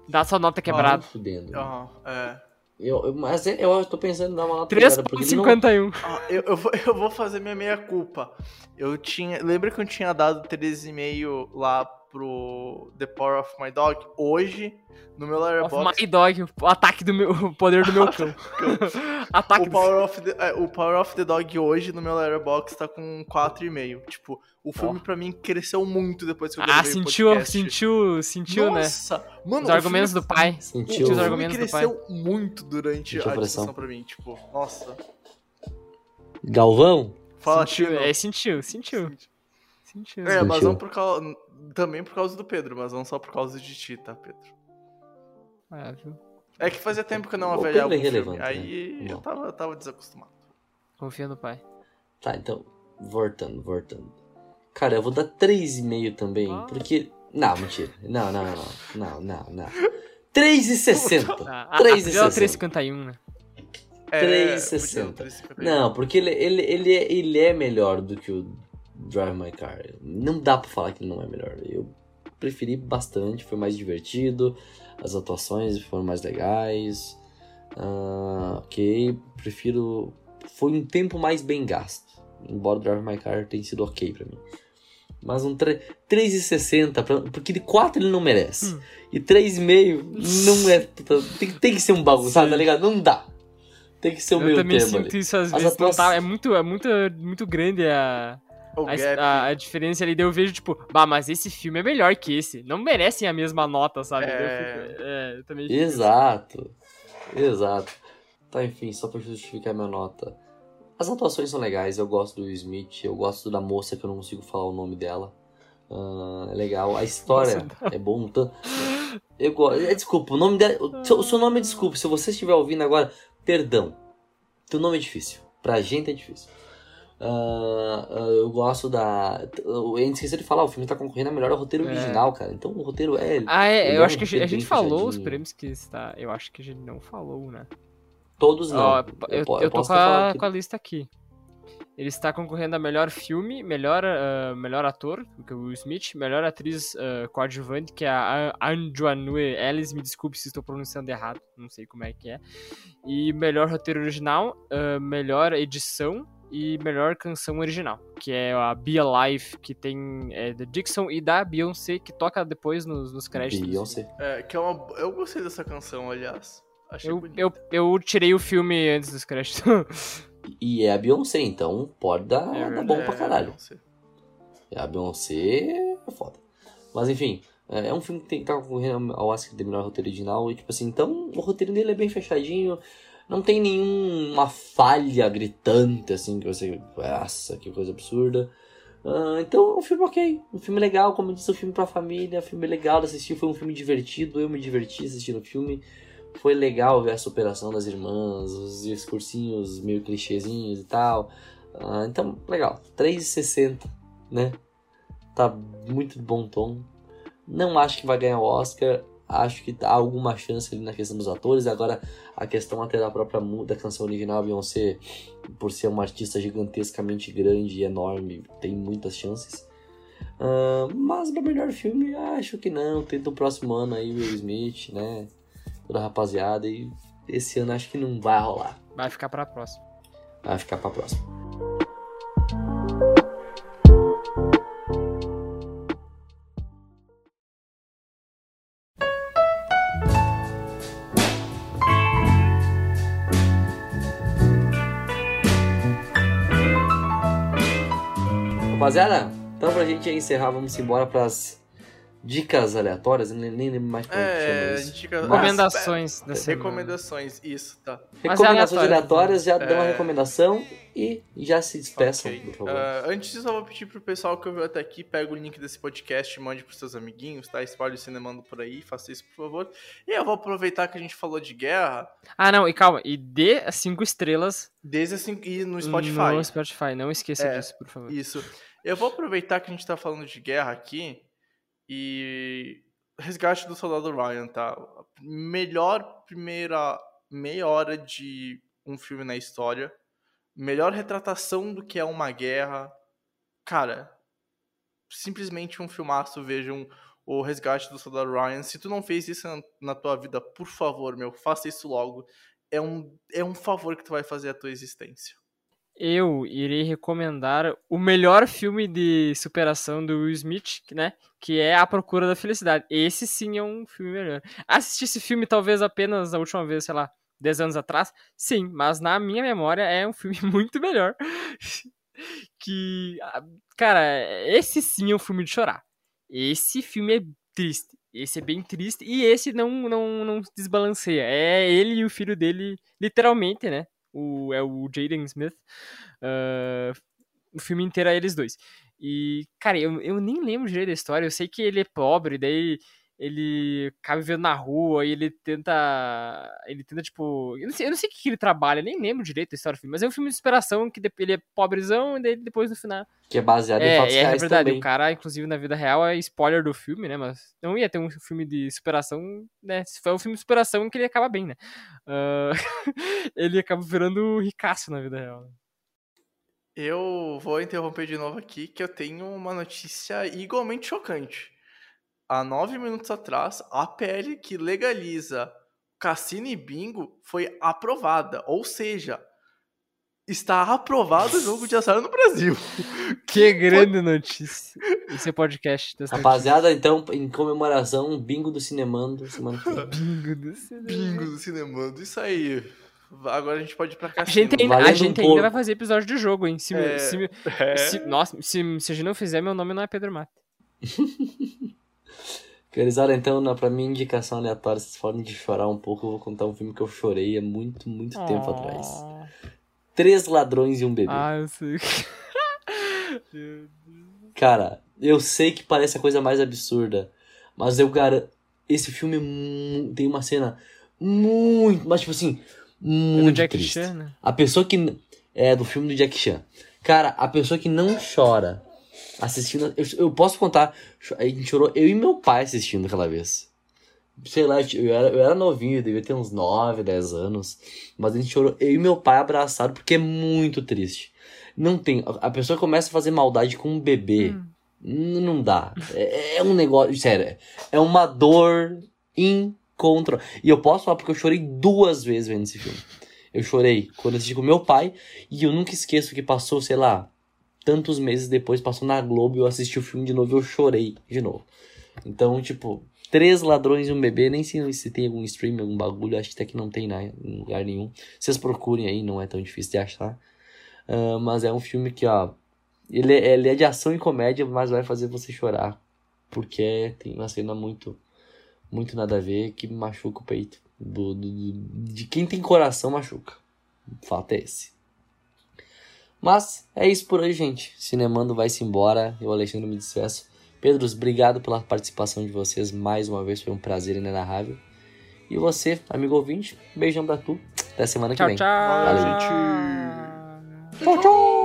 Dá sua nota quebrada. Fudendo. Aham, é. Eu, eu- mas é- eu, tô pensando em dar uma nota quebrada, porque ele não- 3.51. Ah, eu, eu, vou, [laughs] eu vou fazer minha meia culpa. Eu tinha. Lembra que eu tinha dado 13,5 lá pro The Power of My Dog? Hoje, no meu Of Letterboxd, My Dog, o ataque do meu. O poder do meu [laughs] cão. [laughs] ataque o do Power, of the, é, o Power of the Dog hoje no meu Letterboxd tá com 4,5. Tipo, o filme pra mim cresceu muito depois que eu Ah, gravei o sentiu, podcast. sentiu, sentiu, né? Nossa, Mano, Os o argumentos filme, do pai. Sentiu. o os filme argumentos do pai. cresceu muito durante Sentiu a discussão pra mim. Tipo, nossa. Galvão? Fala, sentiu, é, sentiu, sentiu. Sentiu. É, mas não por causa. Também por causa do Pedro, mas não só por causa de ti, tá, Pedro? É, viu? É que fazia tempo que eu não avaliava é Aí né? eu tava, eu tava desacostumado. Confia no pai. Tá, então, voltando, voltando. Cara, eu vou dar 3,5 também, Ah. porque... Não, mentira. Não, não, não, não, não, não. 3,60. Ah, ah, 3,60. 3,51, né? É, 3,60. podia- 3,51. Não, porque ele, ele, ele, é, ele é melhor do que o Drive My Car. Não dá pra falar que ele não é melhor. Eu preferi bastante, foi mais divertido, as atuações foram mais legais. Ah, ok, prefiro. Foi um tempo mais bem gasto. Embora o Drive My Car tenha sido ok pra mim. Mas um 3 3,60, pra- porque de 4 ele não merece. Hum. E 3,5 não é. Tem, tem que ser um bagunçado, Sim. tá ligado? Não dá. Tem que ser o Eu meio também sinto ali. isso às As vezes. Não atuações- tá, é muito, é muito, muito grande a, a, a- a diferença ali. Daí eu vejo, tipo, bah, mas esse filme é melhor que esse. Não merecem a mesma nota, sabe? Daí eu É. fico- é, eu também fico- Exato. Exato. Tá, enfim, só pra justificar minha nota. As atuações são legais, eu gosto do Will Smith, eu gosto da moça que eu não consigo falar o nome dela. Ah, é legal. A história é bom. Então, eu gosto. é, Desculpa, o nome dela. O seu, o seu nome é desculpa. Se você estiver ouvindo agora, perdão. Teu nome é difícil. Pra gente é difícil. Ah, ah, eu gosto da. Eu esqueci de falar, o filme tá concorrendo a melhor roteiro É. original, cara. Então o roteiro é. Ah, é, eu acho que a gente, falou os prêmios que está. Eu acho que a gente não falou, né? Todos não. Ó, eu, po- eu tô com a, com a lista aqui. Ele está concorrendo a melhor filme, melhor, ah, melhor ator, que é o Will Smith, melhor atriz ah, coadjuvante, que é a An- Anjuanue Ellis, me desculpe se estou pronunciando errado, não sei como é que é. E melhor roteiro original, melhor edição e melhor canção original, que é a Be Alive, que tem é, da Dixon e da Beyoncé, que toca depois nos, nos créditos. Beyoncé. É, que é uma. Eu gostei dessa canção, aliás. Achei Eu, bonita. eu, eu tirei o filme antes dos créditos. [laughs] E é a Beyoncé, então pode dar, É dar bom É, pra caralho. sei. A Beyoncé é foda. Mas enfim, é é um filme que tem, tá concorrendo ao Oscar de melhor roteiro original. E tipo assim, então o roteiro dele é bem fechadinho. Não tem nenhuma falha gritante, assim, que você. Nossa, que coisa absurda. Ah, então é um filme ok. Um filme legal, como eu disse, um filme pra família, um filme legal de assistir. Foi um filme divertido. Eu me diverti assistindo o filme. Foi legal ver a superação das irmãs, os discursinhos meio clichêzinhos e tal. Ah, então, legal. 3,60, né? Tá muito bom tom. Não acho que vai ganhar o Oscar. Acho que há alguma chance ali na questão dos atores. Agora, a questão até da própria da canção original, Beyoncé, por ser uma artista gigantescamente grande e enorme, tem muitas chances. Ah, mas para melhor filme, acho que não. Tenta o próximo ano aí, Will Smith, né? Toda a rapaziada. E esse ano acho que não vai rolar. Vai ficar pra próxima. Vai ficar pra próxima. Rapaziada, então pra gente encerrar, vamos embora pras dicas aleatórias, eu nem, nem lembro mais como é, que chama É, isso. dica- Recomendações da Ah, semana. Recomendações, isso, tá. Mas Recomendações aleatório. aleatórias, já dão uma É. recomendação e já se despeçam, Ok. por favor. Ah, antes disso, eu vou pedir pro pessoal que ouviu até aqui, pega o link desse podcast e mande pros seus amiguinhos, tá? Espalhe o cinemando por aí, faça isso, por favor. E eu vou aproveitar que a gente falou de guerra, Ah, não, e calma, e dê as cinco estrelas desde assim, e no Spotify. no Spotify. Não esqueça É. disso, por favor. Isso. Eu vou aproveitar que a gente tá falando de guerra aqui e. Resgate do Soldado Ryan, tá? Melhor primeira meia hora de um filme na história. Melhor retratação do que é uma guerra. Cara, simplesmente um filmaço. Vejam o Resgate do Soldado Ryan. Se tu não fez isso na, tua vida, por favor, meu, faça isso logo. É um, é um favor que tu vai fazer à tua existência. Eu irei recomendar o melhor filme de superação do Will Smith, né? Que é A Procura da Felicidade. Esse sim é um filme melhor. Assisti esse filme talvez apenas a última vez, sei lá, 10 anos atrás. Sim, mas na minha memória é um filme [laughs] muito melhor. que, cara, esse sim é um filme de chorar. Esse filme é triste. Esse é bem triste e esse não não não desbalanceia. É ele e o filho dele, literalmente, né? O, é o Jaden Smith. Ah, o filme inteiro é eles dois. E, cara, eu, eu nem lembro direito da história. Eu sei que ele é pobre, daí ele acaba vivendo na rua e ele tenta. Ele tenta, tipo. Eu não sei, eu não sei o que ele trabalha, nem lembro direito da história do filme. Mas é um filme de superação que de- ele é pobrezão e daí depois no final. Que é baseado em É, fatos é, reais verdade. também. O cara, inclusive, na vida real é spoiler do filme, né? Mas não ia ter um filme de superação, né? Se for um filme de superação que ele acaba bem, né? Ah, [laughs] ele acaba virando ricaço na vida real. né? Eu vou interromper de novo aqui, que eu tenho uma notícia igualmente chocante. Há nove minutos atrás, a PL que legaliza cassino e bingo foi aprovada. Ou seja, está aprovado o jogo de azar no Brasil. [laughs] Que grande notícia. Esse é podcast das Rapaziada, então, em comemoração, bingo do Cinemando, semana que vem. notícias. [laughs] Bingo do cinema. Bingo do cinema. Isso aí. Agora a gente pode ir pra A cassino. gente, ainda, a Valendo um gente ainda vai fazer episódio de jogo, hein? Se, É. se- [laughs] É. se- nossa, se, se a gente não fizer, meu nome não é Pedro Mata. Felizada, então, na, pra minha indicação aleatória, vocês podem de chorar um pouco, eu vou contar um filme que eu chorei há muito, muito tempo atrás. Três Ladrões e um Bebê. Ah, eu sei. [laughs] Cara, eu sei que parece a coisa mais absurda, mas eu garanto. Esse filme é tem uma cena muito, mas tipo assim, É do muito Jack triste. Chan, né? A pessoa que. É, do filme do Jack Chan. Cara, a pessoa que não chora assistindo. Eu, eu posso contar. A gente chorou eu e meu pai assistindo aquela vez. Sei lá, eu era, eu era novinho, eu devia ter uns 9, 10 anos. Mas a gente chorou eu e meu pai abraçado porque é muito triste. Não tem. A pessoa começa a fazer maldade com um bebê. Hum. Não dá. É, é um negócio. Sério. É uma dor incontrolável. E eu posso falar porque eu chorei duas vezes vendo esse filme. Eu chorei quando assisti com meu pai. E eu nunca esqueço que passou, sei lá, tantos meses depois, passou na Globo e eu assisti o filme de novo e eu chorei de novo. Então, tipo, Três Ladrões e um Bebê, nem sei se tem algum stream, algum bagulho, acho que até que não tem em lugar nenhum. Vocês procurem aí, não é tão difícil de achar. Ah, mas é um filme que, ó, ele é, ele é de ação e comédia, mas vai fazer você chorar. Porque tem uma cena muito, muito nada a ver que machuca o peito. Do- do- de quem tem coração machuca. O fato é esse. Mas é isso por hoje, gente. Cinemando vai-se embora. Eu, Alexandre, me despeço. Pedros, obrigado pela participação de vocês mais uma vez. Foi um prazer inenarrável. E você, amigo ouvinte, beijão pra tu. Até semana tchau, que vem. Tchau, Valeu, gente. Tchau, tchau.